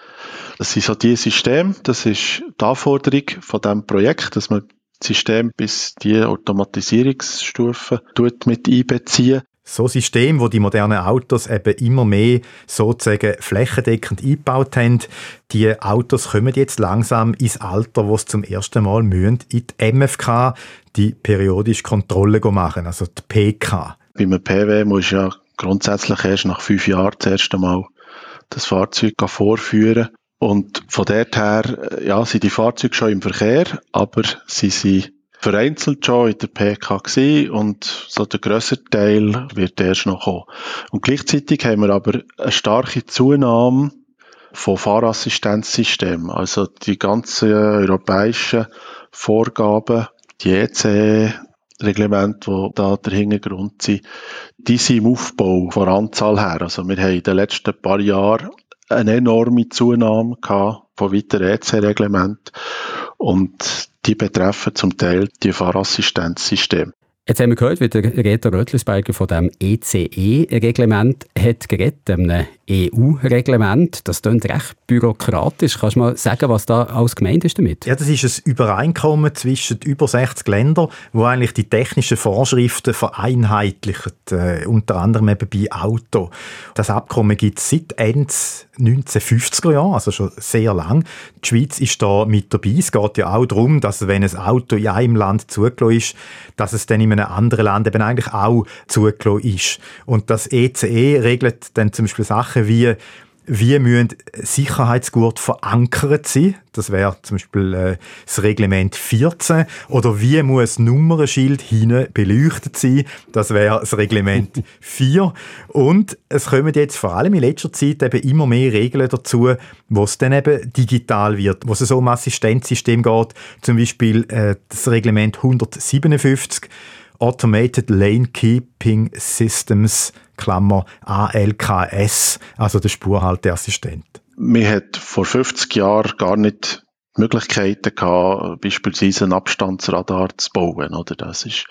Das sind so die Systeme, das ist die Anforderung von diesem Projekt, dass man das System bis die Automatisierungsstufe mit einbeziehen. So System, wo die modernen Autos eben immer mehr sozusagen flächendeckend eingebaut haben, die Autos kommen jetzt langsam ins Alter, wo es zum ersten Mal müssen in die MFK, die periodische Kontrolle machen, also die PK. Bei einem PW muss ja grundsätzlich erst nach fünf Jahren das erste Mal das Fahrzeug vorführen. Und von dort her, ja, sind die Fahrzeuge schon im Verkehr, aber sie sind vereinzelt schon in der PK gewesen und so der grössere Teil wird erst noch kommen. Und gleichzeitig haben wir aber eine starke Zunahme von Fahrassistenzsystemen. Also die ganzen europäischen Vorgaben, die EC-Reglemente, die da der Hintergrund sind, die sind im Aufbau von Anzahl her. Also wir haben in den letzten paar Jahren eine enorme Zunahme gehabt von weiteren EC-Reglementen und die betreffen zum Teil die Fahrassistenzsysteme. Jetzt haben wir gehört, wie der Reto Röttlisberger von dem ECE-Reglement hat geredet, einem EU-Reglement. Das klingt recht bürokratisch. Kannst du mal sagen, was da alles gemeint ist damit? Ja, das ist ein Übereinkommen zwischen über 60 Ländern, wo eigentlich die technischen Vorschriften vereinheitlichen, äh, unter anderem eben bei Auto. Das Abkommen gibt es seit Ende 1950er Jahren, also schon sehr lang. Die Schweiz ist da mit dabei. Es geht ja auch darum, dass wenn ein Auto in einem Land zugelassen ist, dass es dann in einem anderen Land eben eigentlich auch zugelassen ist. Und das ECE e regelt dann zum Beispiel Sachen wie wie müssen Sicherheitsgurt verankert sein? Das wäre zum Beispiel äh, das Reglement 14. Oder wie muss das Nummernschild hinten beleuchtet sein? Das wäre das Reglement 4. Und es kommen jetzt vor allem in letzter Zeit eben immer mehr Regeln dazu, wo es dann eben digital wird, wo es so um Assistenzsystem geht. Zum Beispiel äh, das Reglement 157 Automated Lane Keeping Systems, Klammer ALKS, also der Spurhalteassistent. Man hat vor 50 Jahren gar nicht Möglichkeiten gehabt, beispielsweise ein Abstandsradar zu bauen, oder? Das ist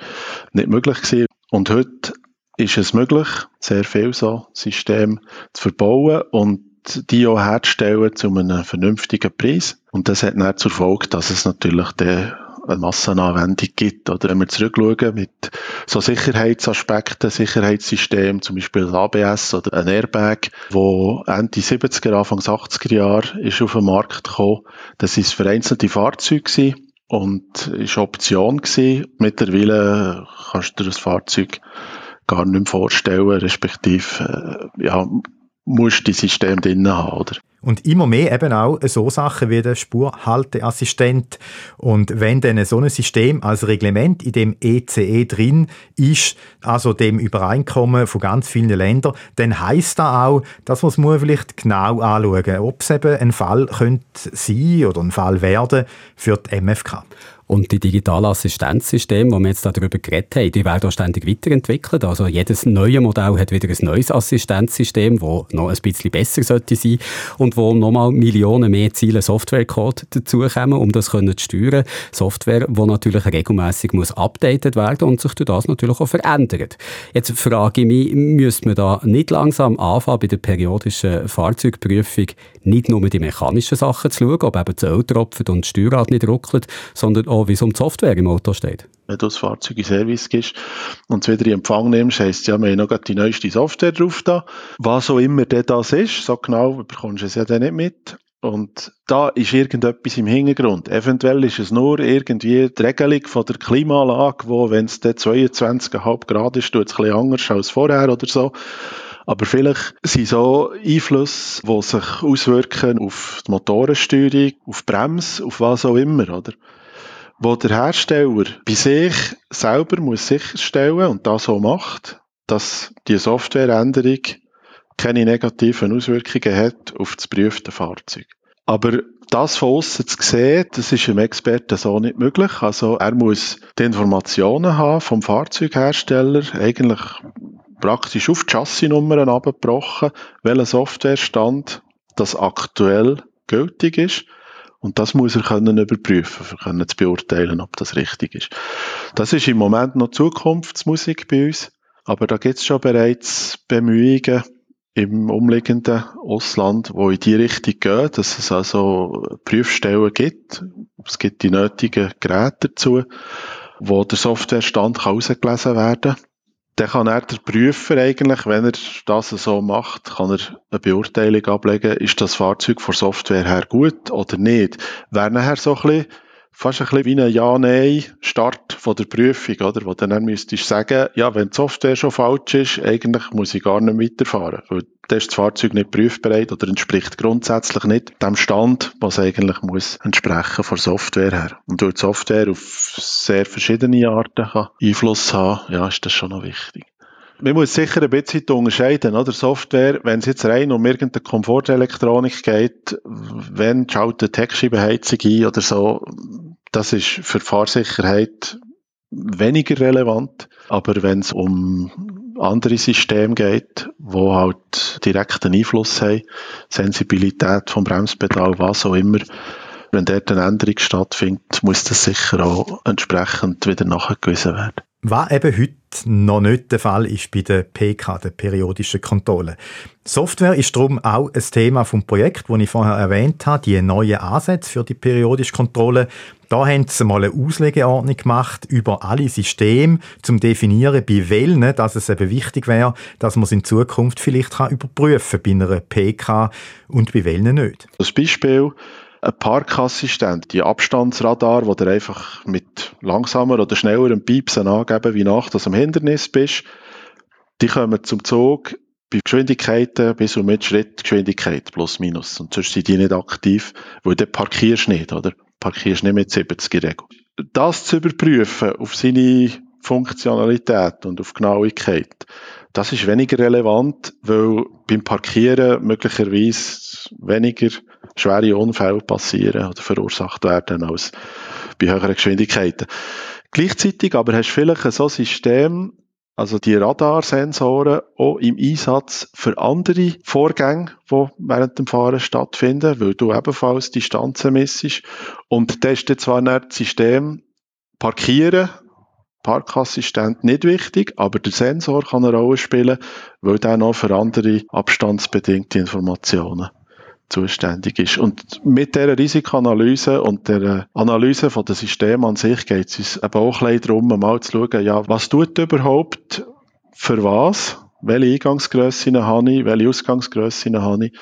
nicht möglich gewesen. Und heute ist es möglich, sehr viel so System zu verbauen und die auch herzustellen zu einem vernünftigen Preis. Und das hat dann zur Folge, dass es natürlich der eine Massenanwendung gibt. Oder wenn wir zurückschauen mit so Sicherheitsaspekten, Sicherheitssystemen, zum Beispiel ein ABS oder ein Airbag, wo Ende 70er, Anfang 80er Jahre ist auf den Markt gekommen. Das ist vereinzelte Fahrzeuge gewesen und ist Option gewesen. Mittlerweile kannst du dir das Fahrzeug gar nicht mehr vorstellen, respektive, äh, ja, musst die System drin haben, oder? Und immer mehr eben auch so Sachen wie der Spurhalteassistent. Und wenn dann so ein System als Reglement in dem ECE e drin ist, also dem Übereinkommen von ganz vielen Ländern, dann heißt das auch, dass man es vielleicht genau anschauen, ob es eben ein Fall könnte sein oder ein Fall werden für die MFK. Und die digitalen Assistenzsysteme, die wir jetzt darüber geredet haben, die werden auch ständig weiterentwickelt. Also jedes neue Modell hat wieder ein neues Assistenzsystem, das noch ein bisschen besser sollte sein und wo nochmal Millionen mehr Ziele Softwarecode dazukommen, um das können zu steuern. Software, die natürlich regelmäßig muss updated werden und sich durch das natürlich auch verändert. Jetzt frage ich mich, müsste man da nicht langsam anfangen bei der periodischen Fahrzeugprüfung, nicht nur die mechanischen Sachen zu schauen, ob eben das Öl tropft und das Steuerrad nicht ruckelt, sondern auch wie es um die Software im Auto steht. Wenn du das Fahrzeug in Service gibst und es wieder in Empfang nimmst, heisst ja, wir haben noch die neueste Software drauf da. Was auch immer das ist, so genau bekommst du es ja dann nicht mit. Und da ist irgendetwas im Hintergrund. Eventuell ist es nur irgendwie die Regelung von der Klimaanlage, wo, wenn es dann 22,5 Grad ist, tut es ein anders als vorher oder so. Aber vielleicht sind so Einflüsse, die sich auswirken auf die Motorensteuerung, auf die Bremse, auf was auch immer, oder? Wo der Hersteller bei sich selber muss sicherstellen und das so macht, dass die Softwareänderung keine negativen Auswirkungen hat auf das geprüfte Fahrzeug. Aber das von außen zu sehen, das ist einem Experten so nicht möglich. Also er muss die Informationen haben vom Fahrzeughersteller, eigentlich praktisch auf die Chassisnummern abgebrochen, welcher Softwarestand das aktuell gültig ist und das muss er können überprüfen, um können zu beurteilen, ob das richtig ist. Das ist im Moment noch Zukunftsmusik bei uns, aber da gibt es schon bereits Bemühungen im umliegenden Ausland, wo in die Richtung gehen, dass es also Prüfstellen gibt. Es gibt die nötigen Geräte dazu, wo der Softwarestand herausgelesen werden kann. Dann kann er der Prüfer eigentlich, wenn er das so macht, kann er eine Beurteilung ablegen, ist das Fahrzeug von Software her gut oder nicht. Wäre nachher so ein bisschen, fast ein bisschen wie ein Ja-Nein-Start der Prüfung, oder? Wo dann, dann müsstest du sagen, ja, wenn die Software schon falsch ist, eigentlich muss ich gar nicht weiterfahren. Weil dann ist das Fahrzeug nicht prüfbereit oder entspricht grundsätzlich nicht dem Stand, was eigentlich muss entsprechen von Software her. Und durch die Software auf sehr verschiedene Arten kann Einfluss haben, ja, ist das schon noch wichtig. Man muss sicher ein bisschen unterscheiden, oder? Software, wenn es jetzt rein um irgendeine Komfortelektronik geht, wenn schaltet Heckscheibenheizung ein oder so, das ist für Fahrsicherheit weniger relevant. Aber wenn es um andere Systeme geht, wo halt direkten Einfluss haben, Sensibilität vom Bremspedal, was auch immer, wenn dort eine Änderung stattfindet, muss das sicher auch entsprechend wieder nachgewiesen werden. Was eben heute noch nicht der Fall ist bei der PK, der periodischen Kontrolle. Software ist darum auch ein Thema vom Projekt, das ich vorher erwähnt habe, die neuen Ansätze für die periodische Kontrolle. Da haben sie mal eine Auslegeordnung gemacht über alle Systeme, zum definieren, bei welchen dass es eben wichtig wäre, dass man es in Zukunft vielleicht kann überprüfen bei einer PK und bei welchen nicht. Das Beispiel ein Parkassistent, die Abstandsradar, wo du einfach mit langsamer oder schnellerem Piepsen angeben, wie nach du am Hindernis bist, die kommen zum Zug bei Geschwindigkeiten bis und mit Schrittgeschwindigkeit plus minus. Und sonst sind die nicht aktiv, weil du parkierst nicht, oder? Parkierst nicht mit 70 in Regel. Das zu überprüfen auf seine Funktionalität und auf Genauigkeit, das ist weniger relevant, weil beim Parkieren möglicherweise weniger schwere Unfälle passieren oder verursacht werden als bei höheren Geschwindigkeiten. Gleichzeitig aber hast du vielleicht so ein System, also die Radarsensoren auch im Einsatz für andere Vorgänge, die während dem Fahren stattfinden, weil du ebenfalls Distanzen messest. Und jetzt zwar nicht das System parkieren, Parkassistent nicht wichtig, aber der Sensor kann eine Rolle spielen, weil der noch für andere abstandsbedingte Informationen zuständig ist. Und mit dieser Risikoanalyse und der Analyse von dem System an sich geht es uns eben auch ein darum, mal zu schauen, ja, was tut überhaupt für was? Welche Eingangsgrössen habe ich? Welche Ausgangsgrössen habe ich?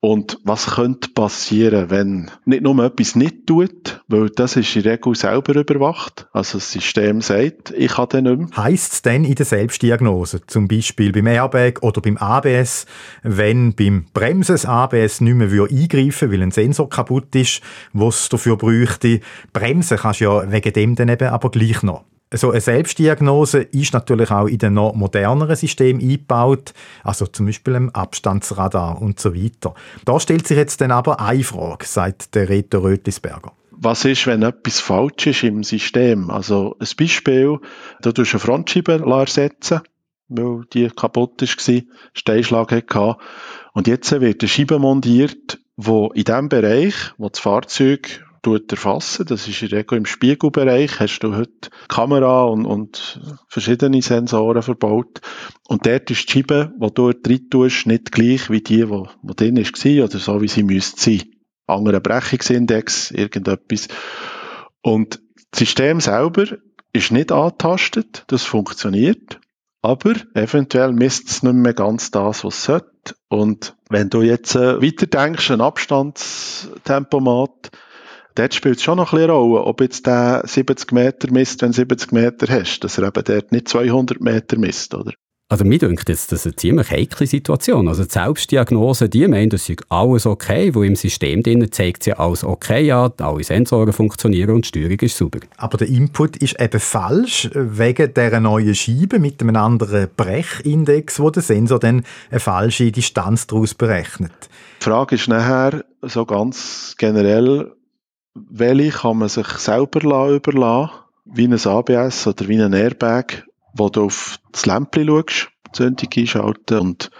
Und was könnte passieren, wenn nicht nur etwas nicht tut, weil das ist in der Regel selber überwacht, also das System sagt, ich kann den nicht mehr. Heisst es denn in der Selbstdiagnose, zum Beispiel beim Airbag oder beim ABS, wenn beim Bremsen das ABS nicht mehr eingreifen weil ein Sensor kaputt ist, was dafür bräuchte, bremsen kannst du ja wegen dem dann eben aber gleich noch so eine Selbstdiagnose ist natürlich auch in den noch moderneren Systemen eingebaut, also zum Beispiel im Abstandsradar und so weiter. Da stellt sich jetzt dann aber eine Frage, sagt der Reto Rötlisberger. Was ist, wenn etwas falsch ist im System? Also ein Beispiel, da tust du eine Frontscheibe ersetzen, weil die kaputt war, Steinschlag hatte. Und jetzt wird eine Scheibe montiert, wo in dem Bereich, wo das Fahrzeug erfassen. Das ist in Regel im Spiegelbereich. Hast du heute Kamera und, und verschiedene Sensoren verbaut. Und dort ist die Scheibe, die du drin tust, nicht gleich wie die, die, die drin war oder so, wie sie müsste sein. Anderer Brechungsindex, irgendetwas. Und das System selber ist nicht angetastet, das funktioniert. Aber eventuell misst es nicht mehr ganz das, was es sollte. Und wenn du jetzt äh, weiter denkst, ein Abstandstempomat, dort spielt es schon noch ein bisschen Rolle, ob jetzt der 70 Meter misst, wenn du 70 Meter hast, dass er eben dort nicht 200 Meter misst, oder? Also mir denkt jetzt, das ist eine ziemlich heikle Situation. Also die Selbstdiagnose, die meinen, das ist alles okay, wo im System drin zeigt sie alles okay an, alle Sensoren funktionieren und die Steuerung ist super. Aber der Input ist eben falsch, wegen dieser neuen Scheibe mit einem anderen Brechindex, wo der Sensor dann eine falsche Distanz daraus berechnet. Die Frage ist nachher so ganz generell, welche kann man sich selber überlassen, wie ein ABS oder wie ein Airbag, wo du auf das Lämpchen schaust, Zündung einschalten und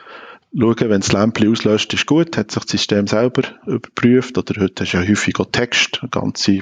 schauen, wenn das Lämpchen auslöst, ist gut, hat sich das System selber überprüft oder heute hast du ja häufig auch Text, ganze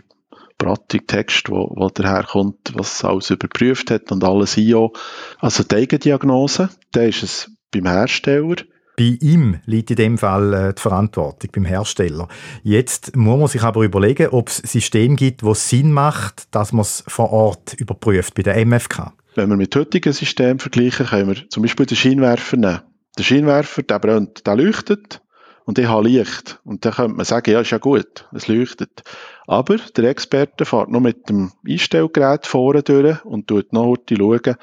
Brattung Text, wo, wo daherkommt, was alles überprüft hat und alles IO. Also die Eigendiagnose, da ist es beim Hersteller bei ihm liegt in dem Fall äh, die Verantwortung, beim Hersteller. Jetzt muss man sich aber überlegen, ob es System gibt, das Sinn macht, dass man es vor Ort überprüft, bei der MFK. Wenn wir mit heutigen Systemen vergleichen, können wir zum Beispiel den Scheinwerfer nehmen. Der Scheinwerfer, der brennt, der leuchtet und ich habe Licht. Und dann könnte man sagen, ja, ist ja gut, es leuchtet. Aber der Experte fährt noch mit dem Einstellgerät vorne durch und tut noch schauen,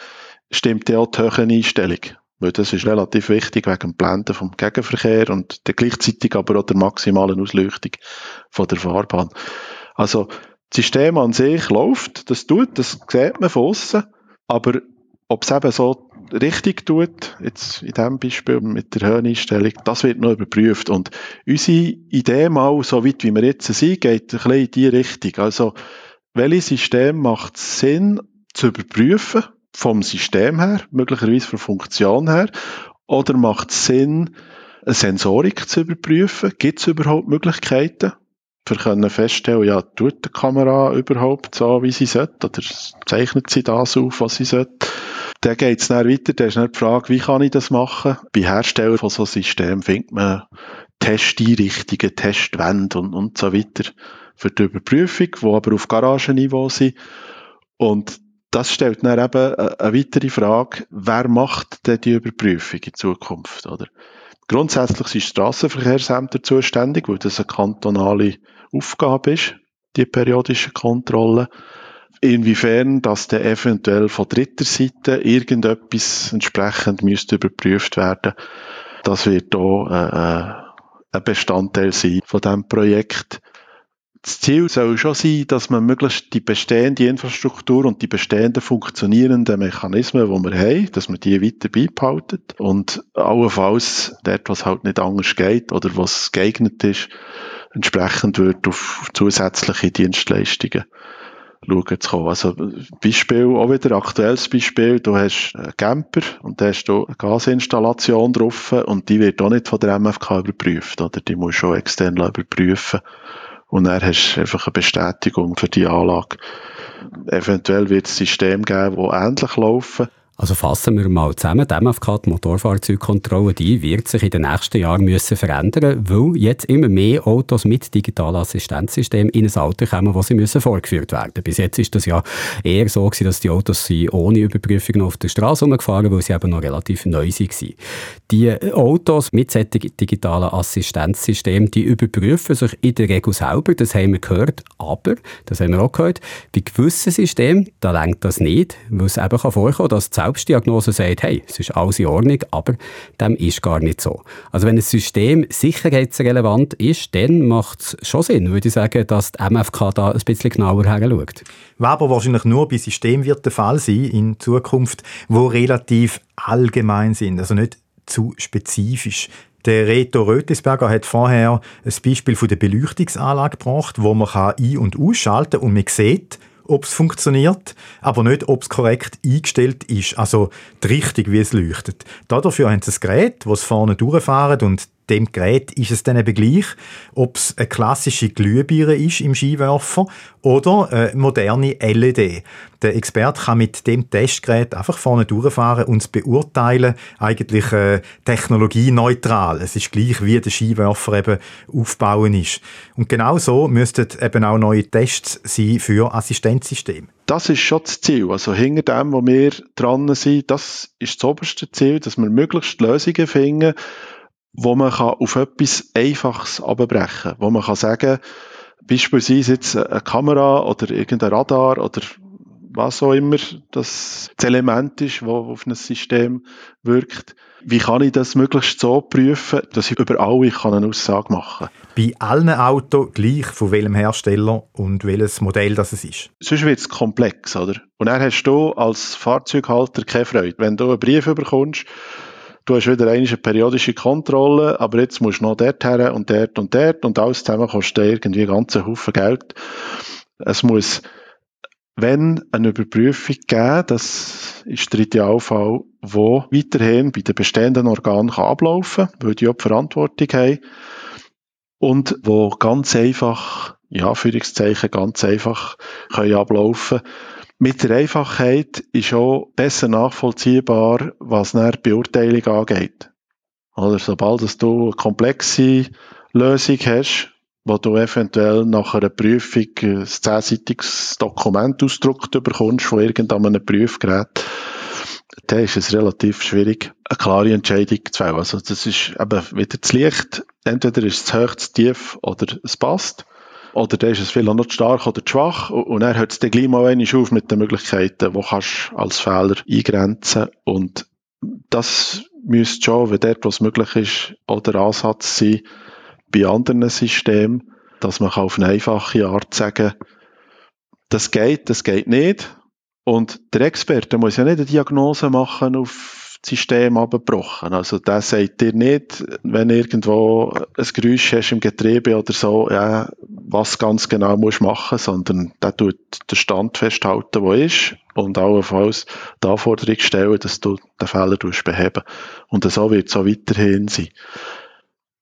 stimmt der auch die höhere Einstellung. Weil das ist relativ wichtig wegen dem Blenden vom Gegenverkehr und der gleichzeitig aber auch der maximalen Ausleuchtung von der Fahrbahn. Also, das System an sich läuft, das tut, das sieht man von außen, aber ob es eben so richtig tut, jetzt in diesem Beispiel mit der Höheneinstellung, das wird noch überprüft. Und unsere Idee mal, so weit wie wir jetzt sind, geht ein bisschen in die Richtung. Also, welches System macht Sinn zu überprüfen, vom System her, möglicherweise von Funktion her, oder macht es Sinn, eine Sensorik zu überprüfen? Gibt es überhaupt Möglichkeiten? Wir können feststellen, ja, tut die Kamera überhaupt so, wie sie sollte, oder zeichnet sie das auf, was sie sollte? Dann geht es dann weiter, dann ist dann die Frage, wie kann ich das machen? Bei Herstellern von so Systemen findet man Testeinrichtungen, Testwände und, und so weiter für die Überprüfung, die aber auf Garagenniveau sind. Und das stellt dann eben eine weitere Frage, wer macht denn die Überprüfung in Zukunft, oder? Grundsätzlich sind Strassenverkehrsämter zuständig, weil das eine kantonale Aufgabe ist, die periodische Kontrolle. Inwiefern, dass der eventuell von dritter Seite irgendetwas entsprechend müsste überprüft werden, das wird auch äh, äh ein Bestandteil sein von diesem Projekt das Ziel soll schon sein, dass man möglichst die bestehende Infrastruktur und die bestehenden funktionierenden Mechanismen, die wir haben, dass man die weiter beibehaltet und allenfalls dort, was halt nicht anders geht oder was geeignet ist, entsprechend wird auf zusätzliche Dienstleistungen schauen zu kommen. Also Beispiel, auch wieder aktuelles Beispiel, du hast einen Camper und da hast du eine Gasinstallation drauf und die wird auch nicht von der MFK überprüft, oder die muss schon extern überprüfen und dann hast du einfach eine Bestätigung für die Anlage. Eventuell wird es System geben, die ähnlich laufen. Also fassen wir mal zusammen, die MFK, die Motorfahrzeugkontrolle, die wird sich in den nächsten Jahren müssen verändern, weil jetzt immer mehr Autos mit digitalen Assistenzsystemen in ein Auto kommen, wo sie müssen vorgeführt werden. Bis jetzt ist das ja eher so gewesen, dass die Autos ohne Überprüfung auf der Straße umgefahren, weil sie eben noch relativ neu waren. Die Autos mit solchen digitalen Assistenzsystemen, die überprüfen sich in der Regel selber, das haben wir gehört, aber, das haben wir auch gehört, bei gewissen Systemen, da lenkt das nicht, weil es eben vorkommen kann, dass Selbstdiagnose sagt, hey, es ist alles in Ordnung, aber dem ist gar nicht so. Also wenn ein System sicherheitsrelevant ist, dann macht es schon Sinn, würde ich sagen, dass die MFK da ein bisschen genauer hinschaut. Was aber wahrscheinlich nur bei Systemen wird der Fall sein in Zukunft, wo relativ allgemein sind, also nicht zu spezifisch. Der Reto Rötlisberger hat vorher ein Beispiel von der Beleuchtungsanlage gebracht, wo man ein- und ausschalten kann und man sieht, ob es funktioniert, aber nicht, ob es korrekt eingestellt ist, also die Richtung, wie es leuchtet. Dafür haben sie ein Gerät, das vorne durchfahren und dem Gerät ist es dann eben gleich, ob es eine klassische Glühbirne ist im Skiwerfer oder eine moderne LED. Der Experte kann mit dem Testgerät einfach vorne durchfahren und es beurteilen, eigentlich äh, technologieneutral. Es ist gleich, wie der Skiwerfer eben aufbauen ist. Und genau so müssten eben auch neue Tests sein für Assistenzsysteme. Das ist schon das Ziel. Also hinter dem, wo wir dran sind, das ist das oberste Ziel, dass wir möglichst Lösungen finden, wo man kann auf etwas Einfaches abbrechen kann. Wo man kann sagen, beispielsweise jetzt eine Kamera oder irgendein Radar oder was auch immer das, Element ist, das auf ein System wirkt. Wie kann ich das möglichst so prüfen, dass ich über alle eine Aussage machen kann? Bei allen Autos gleich, von welchem Hersteller und welches Modell das es ist. Sonst wird es komplex, oder? Und dann hast du als Fahrzeughalter keine Freude. Wenn du einen Brief bekommst, du hast wieder eine periodische Kontrolle, aber jetzt musst du noch dort her und dort und dort und alles zusammen kostet irgendwie einen ganzen Haufen Geld. Es muss, wenn eine Überprüfung geben, das ist der Idealfall, wo weiterhin bei den bestehenden Organen kann ablaufen kann, weil die auch die Verantwortung haben und wo ganz einfach, ja, Führungszeichen ganz einfach können ablaufen können mit der Einfachheit ist auch besser nachvollziehbar, was eine Beurteilung angeht. Oder sobald du eine komplexe Lösung hast, wo du eventuell nach einer Prüfung ein zehnseitiges Dokument ausgedruckt bekommst von irgendeinem Prüfgerät, dann ist es relativ schwierig, eine klare Entscheidung zu fällen. Also das ist eben wieder das Licht, entweder ist es zu hoch, zu tief oder es passt. Oder dann ist es vielleicht noch zu stark oder zu schwach. Und dann hört es dann gleich mal auf mit den Möglichkeiten, die kannst du als Fehler eingrenzen. Und das müsste schon, wenn dort was möglich ist, auch der Ansatz sein, bei anderen Systemen, dass man auf eine einfache Art sagen das geht, das geht nicht. Und der Experte muss ja nicht eine Diagnose machen auf System abgebrochen. Also der sagt dir nicht, wenn irgendwo ein Geräusch hast im Getriebe oder so, ja, was ganz genau musst machen, sondern der tut den Stand festhalten, wo ist und allenfalls die Anforderung stellen, dass du den Fehler beheben Und so wird es auch weiterhin sein.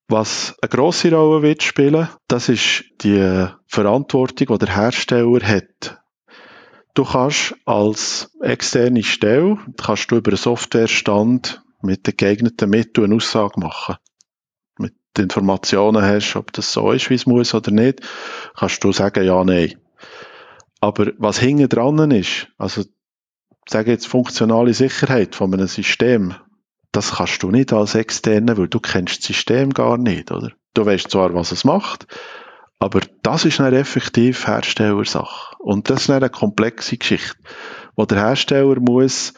Was eine grosse Rolle wird spielen, das ist die Verantwortung, die der Hersteller hat Du kannst als externe Stelle, kannst du über einen Softwarestand mit den geeigneten Mitteln eine Aussage machen. Den Informationen hast, ob das so ist, wie es muss oder nicht, kannst du sagen, ja, nein. Aber was hinten dran ist, also, sage jetzt funktionale Sicherheit von einem System, das kannst du nicht als Externe, weil du kennst das System gar nicht, oder? Du weißt zwar, was es macht, aber das ist eine effektiv Herstellersache. Und das ist eine komplexe Geschichte, wo der Hersteller muss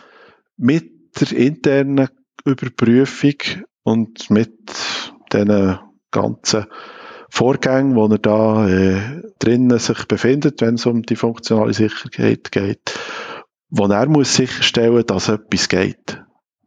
mit der internen Überprüfung und mit den ganzen Vorgängen, wo er da äh, drinnen sich befindet, wenn es um die funktionale Sicherheit geht, wo er muss sicherstellen, dass etwas geht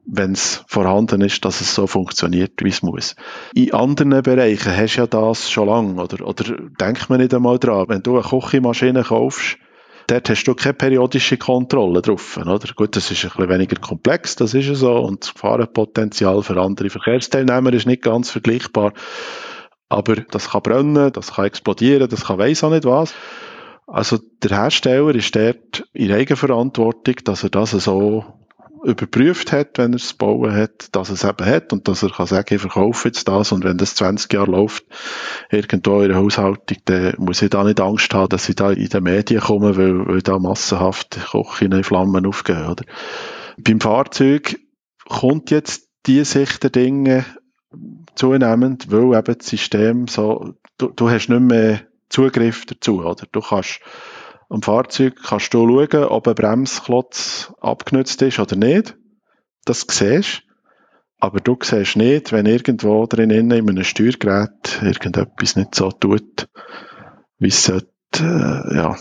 wenn es vorhanden ist, dass es so funktioniert, wie es muss. In anderen Bereichen hast du ja das schon lange, oder, oder denkt man nicht einmal dran, wenn du eine Küchenmaschine kaufst, dort hast du keine periodische Kontrolle drauf, oder? Gut, das ist ein bisschen weniger komplex, das ist ja so, und das Gefahrenpotenzial für andere Verkehrsteilnehmer ist nicht ganz vergleichbar, aber das kann brennen, das kann explodieren, das kann weiss auch nicht was. Also der Hersteller ist dort in Eigenverantwortung, dass er das so überprüft hat, wenn er es bauen hat, dass er es eben hat und dass er kann sagen, ich verkaufe jetzt das und wenn das 20 Jahre läuft, irgendwo in der Haushaltung, dann muss ich da nicht Angst haben, dass ich da in den Medien komme, weil, weil da massenhaft Kochen in Flammen aufgehen, oder? Beim Fahrzeug kommt jetzt die Sicht der Dinge zunehmend, weil eben das System so, du, du hast nicht mehr Zugriff dazu, oder? Du kannst am Fahrzeug kannst du schauen, ob ein Bremsklotz abgenutzt ist oder nicht. Das siehst aber du siehst nicht, wenn irgendwo drinnen in einem Steuergerät irgendetwas nicht so tut, wie es sollte. Äh, ja,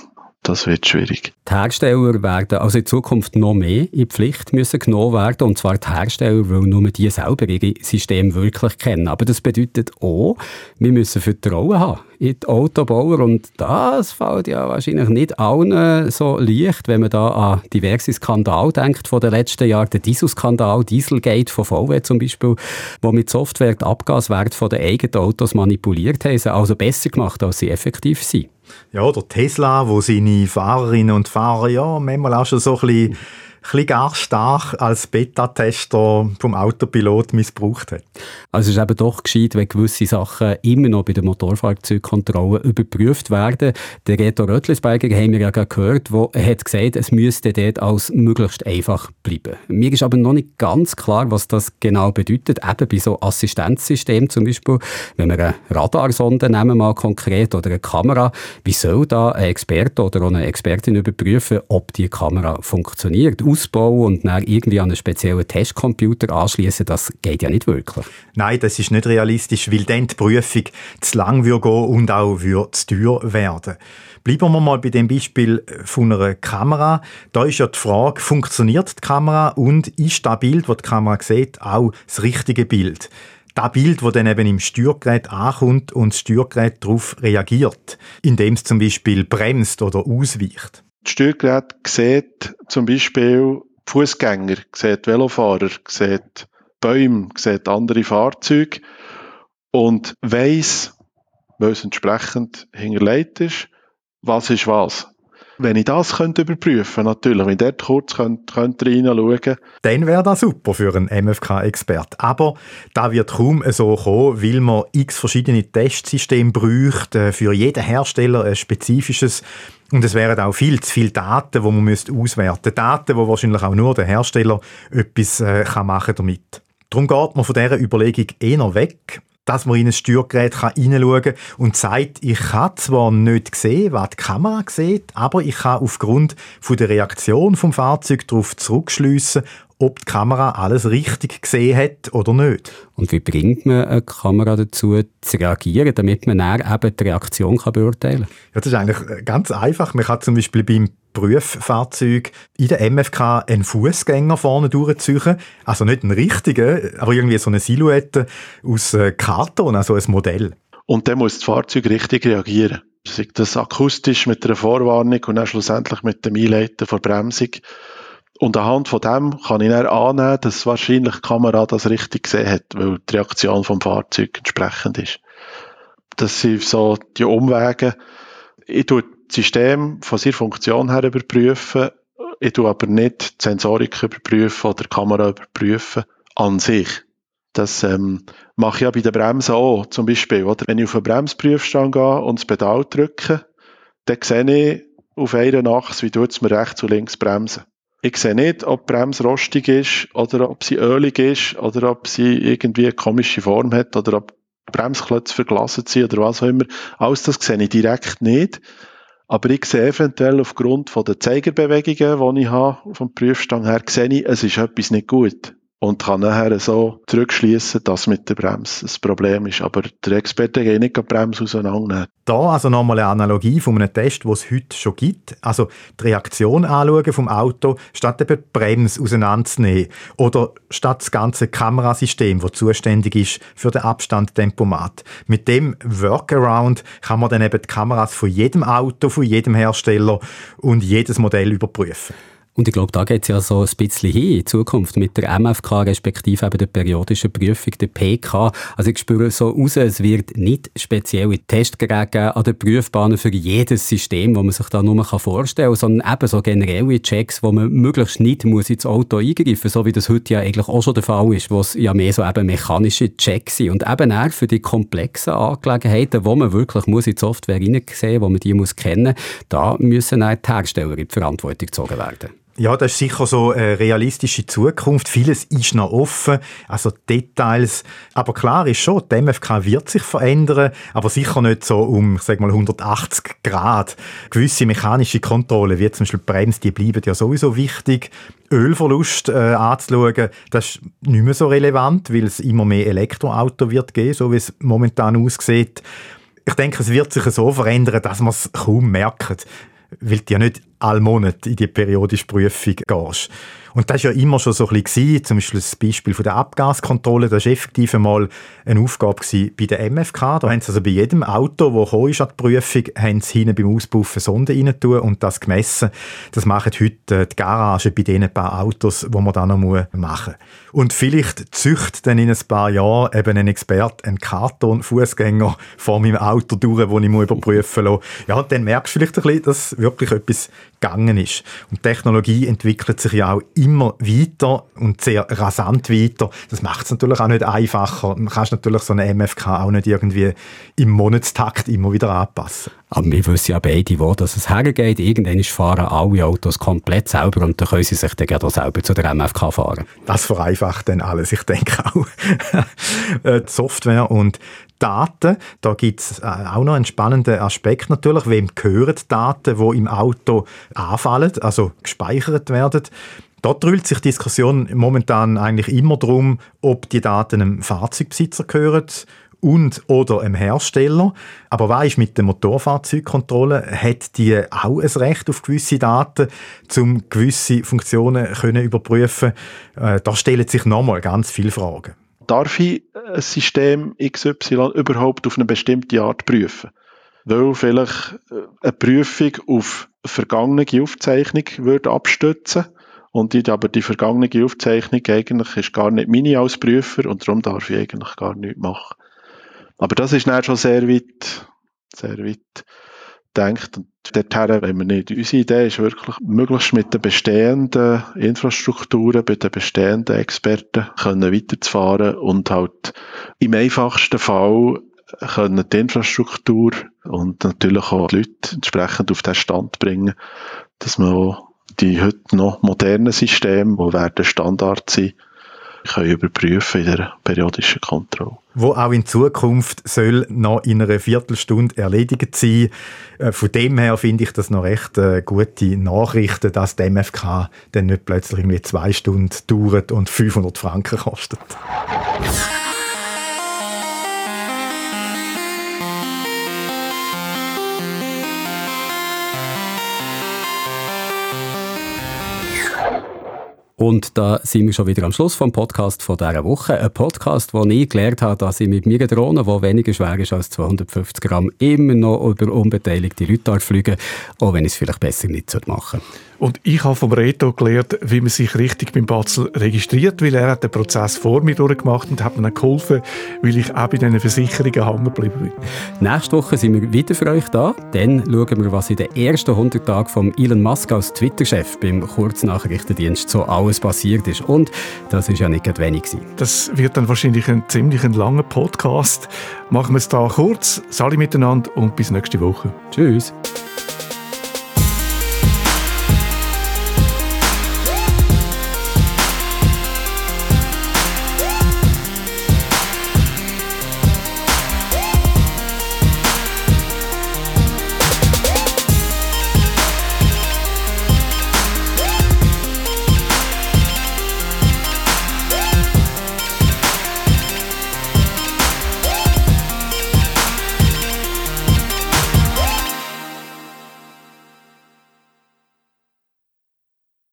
das wird schwierig. Die Hersteller werden also in Zukunft noch mehr in Pflicht müssen genommen werden, und zwar die Hersteller, weil nur die selber ihre Systeme wirklich kennen. Aber das bedeutet auch, wir müssen Vertrauen haben in die Autobauer und das fällt ja wahrscheinlich nicht allen so leicht, wenn man da an diverse Skandale denkt von den letzten Jahren. Der Dieselskandal, Dieselgate von VW zum Beispiel, wo mit Software die Abgaswerte den eigenen Autos manipuliert haben, also besser gemacht, als sie effektiv sind. Ja, oder Tesla, wo seine Fahrerinnen und Fahrer ja manchmal auch schon so ein bisschen bisschen gar stark als Beta-Tester vom Autopilot missbraucht hat. Also es ist eben doch gescheit, wenn gewisse Sachen immer noch bei der Motorfahrzeugkontrolle überprüft werden. Der Reto Röttlisberger haben wir ja gehört, der hat gesagt, es müsste dort als möglichst einfach bleiben. Mir ist aber noch nicht ganz klar, was das genau bedeutet, eben bei so Assistenzsystemen zum Beispiel, wenn wir eine Radarsonde nehmen mal konkret oder eine Kamera, wie soll da ein Experte oder eine Expertin überprüfen, ob die Kamera funktioniert? Ausbauen und dann irgendwie an einen speziellen Testcomputer anschließen, das geht ja nicht wirklich. Nein, das ist nicht realistisch, weil dann die Prüfung zu lang würde gehen und auch zu teuer werden. Bleiben wir mal bei dem Beispiel von einer Kamera. Da ist ja die Frage, funktioniert die Kamera und ist das Bild, das die Kamera sieht, auch das richtige Bild? Das Bild, das dann eben im Steuergerät ankommt und das Steuergerät darauf reagiert, indem es zum Beispiel bremst oder ausweicht. Steuergerät sieht zum Beispiel Fußgänger, sieht Velofahrer, sieht Bäume, sieht andere Fahrzeuge und weil es entsprechend hinterlegt ist, was ist was. Wenn ich das könnte überprüfen natürlich, wenn ich dort kurz könnte, könnte reinschauen Dann wäre das super für einen MFK-Expert. Aber da wird kaum so kommen, weil man x verschiedene Testsysteme bräuchte, für jeden Hersteller ein spezifisches und es wären auch viel zu viele Daten, die man auswerten müsste. Daten, wo wahrscheinlich auch nur der Hersteller etwas äh, kann machen damit. Darum geht man von dieser Überlegung eher weg dass man in ein Steuergerät hineinschauen kann und sagt, ich kann zwar nicht sehen, was die Kamera sieht, aber ich kann aufgrund von der Reaktion vom Fahrzeug darauf zurückschliessen, ob die Kamera alles richtig gesehen hat oder nicht. Und wie bringt man eine Kamera dazu, zu reagieren, damit man dann eben die Reaktion kann beurteilen kann? Ja, das ist eigentlich ganz einfach. Man kann zum Beispiel beim Prüffahrzeug in der MFK einen Fußgänger vorne durchziehen. Also nicht einen richtigen, aber irgendwie so eine Silhouette aus äh, Karton, also ein Modell. Und dann muss das Fahrzeug richtig reagieren. Sei das akustisch mit einer Vorwarnung und dann schlussendlich mit dem Einleiten der Bremsung. Und anhand von dem kann ich dann annehmen, dass wahrscheinlich die Kamera das richtig gesehen hat, weil die Reaktion vom Fahrzeug entsprechend ist. Das sind so die Umwege. Ich tue das System von seiner Funktion her überprüfen. Ich tue aber nicht die Sensorik überprüfen oder die Kamera überprüfen an sich. Das ähm, mache ich ja bei den Bremsen auch, zum Beispiel. Oder? Wenn ich auf einen Bremsprüfstand gehe und das Pedal drücke, dann sehe ich auf einer Achse, wie tut es mir rechts und links bremsen. Ich sehe nicht, ob die Bremse rostig ist oder ob sie ölig ist oder ob sie irgendwie eine komische Form hat oder ob Bremsklötze verglaset sind oder was auch immer. Alles das sehe ich direkt nicht. Aber ich sehe eventuell aufgrund von der Zeigerbewegungen, die ich habe, vom Prüfstand her, sehe ich, es ist etwas nicht gut und kann nachher so zurückschließen, dass mit der Bremse ein Problem ist. Aber der Experte geht nicht die Bremse auseinander. Da also nochmal eine Analogie von einem Test, den es heute schon gibt. Also die Reaktion anschauen vom Auto, statt eben die Bremse auseinanderzunehmen. Oder statt das ganze Kamerasystem, das zuständig ist für den Abstandtempomat. Mit dem Workaround kann man dann eben die Kameras von jedem Auto, von jedem Hersteller und jedes Modell überprüfen. Und ich glaube, da geht es ja so ein bisschen hin in Zukunft mit der MFK, respektive eben der periodischen Prüfung, der PK. Also ich spüre so raus, es wird nicht spezielle Testgeräte an den Prüfbahnen für jedes System, wo man sich da nur vorstellen kann, sondern eben so generelle Checks, wo man möglichst nicht muss ins Auto eingreifen muss, so wie das heute ja eigentlich auch schon der Fall ist, wo es ja mehr so eben mechanische Checks sind. Und eben auch für die komplexen Angelegenheiten, wo man wirklich muss in die Software hineinsehen, wo man die muss kennen, da müssen auch die Hersteller in die Verantwortung gezogen werden. Ja, das ist sicher so eine realistische Zukunft. Vieles ist noch offen, also Details. Aber klar ist schon, die MFK wird sich verändern, aber sicher nicht so um, sag mal, 180 Grad. Gewisse mechanische Kontrollen, wie zum Beispiel Bremse, die bleiben ja sowieso wichtig. Ölverlust äh, anzuschauen, das ist nicht mehr so relevant, weil es immer mehr Elektroauto wird geben, so wie es momentan aussieht. Ich denke, es wird sich so verändern, dass man es kaum merkt weil du ja nicht alle Monate in die periodische Prüfung gehst. Und das war ja immer schon so ein bisschen, zum Beispiel das Beispiel der Abgaskontrolle, das war effektiv einmal eine Aufgabe bei der MFK. Da haben sie also bei jedem Auto, das an die Prüfung, haben sie hinten beim Auspuffen Sonde rein tun und das gemessen. Das machen heute die Garage bei den paar Autos, die man dann noch machen muss. Und vielleicht züchtet dann in ein paar Jahren eben ein Experte einen Karton-Fußgänger vor meinem Auto durch, den ich überprüfen muss. Ja, dann merkst du vielleicht ein bisschen, dass wirklich etwas gegangen ist. Und Technologie entwickelt sich ja auch weiter und sehr rasant weiter. Das macht es natürlich auch nicht einfacher. Man kann natürlich so eine MFK auch nicht irgendwie im Monatstakt immer wieder anpassen. Aber wir wissen ja beide, wo dass es hergeht. Irgendwann fahren alle Autos komplett selber und dann können sie sich dann auch selber zu der MFK fahren. Das vereinfacht dann alles, ich denke auch. Äh, die Software und Daten. Da gibt es äh, auch noch einen spannenden Aspekt natürlich. Wem gehören die Daten, die im Auto anfallen, also gespeichert werden? Da drüllt sich die Diskussion momentan eigentlich immer darum, ob die Daten einem Fahrzeugbesitzer gehören und oder einem Hersteller. Aber was ist mit der Motorfahrzeugkontrolle? Hat die auch ein Recht auf gewisse Daten, um gewisse Funktionen können überprüfen? Äh, da stellen sich nochmal ganz viele Fragen darf ich ein System XY überhaupt auf eine bestimmte Art prüfen? Weil vielleicht äh, eine Prüfung auf vergangene Aufzeichnung würde abstützen und ich aber die vergangene Aufzeichnung eigentlich ist gar nicht meine als Prüfer und darum darf ich eigentlich gar nichts machen. Aber das ist dann schon sehr weit, sehr weit denkt. Und dorthin wenn wir nicht. Unsere Idee ist wirklich, möglichst mit den bestehenden Infrastrukturen, mit den bestehenden Experten können weiterzufahren und halt im einfachsten Fall können die Infrastruktur und natürlich auch die Leute entsprechend auf den Stand bringen, dass man auch die heute noch modernen Systeme, die werden Standard sein, können überprüfen in der periodischen Kontrolle. Wo auch in Zukunft soll noch in einer Viertelstunde erledigt sein. Äh, von dem her finde ich das noch recht äh, gute Nachrichten, dass der MFK dann nicht plötzlich irgendwie zwei Stunden dauert und 500 Franken kostet. Und da sind wir schon wieder am Schluss vom Podcast von dieser Woche. Ein Podcast, wo ich gelernt habe, dass ich mit meiner Drohne, die weniger schwer ist als 250 Gramm, immer noch über unbeteiligte Leute fliegen auch wenn ich es vielleicht besser nicht machen sollte. Und ich habe vom Reto gelernt, wie man sich richtig beim Batzel registriert, weil er hat den Prozess vor mir durchgemacht und hat mir dann geholfen, weil ich auch bei diesen Versicherungen hängen geblieben bin. Nächste Woche sind wir wieder für euch da. Dann schauen wir, was in den ersten 100 Tagen von Elon Musk als Twitter-Chef beim Kurznachrichtendienst so alles passiert ist. Und das ist ja nicht wenig gewesen. Das wird dann wahrscheinlich ein ziemlich langer Podcast. Machen wir es da kurz. Sali miteinander und bis nächste Woche. Tschüss.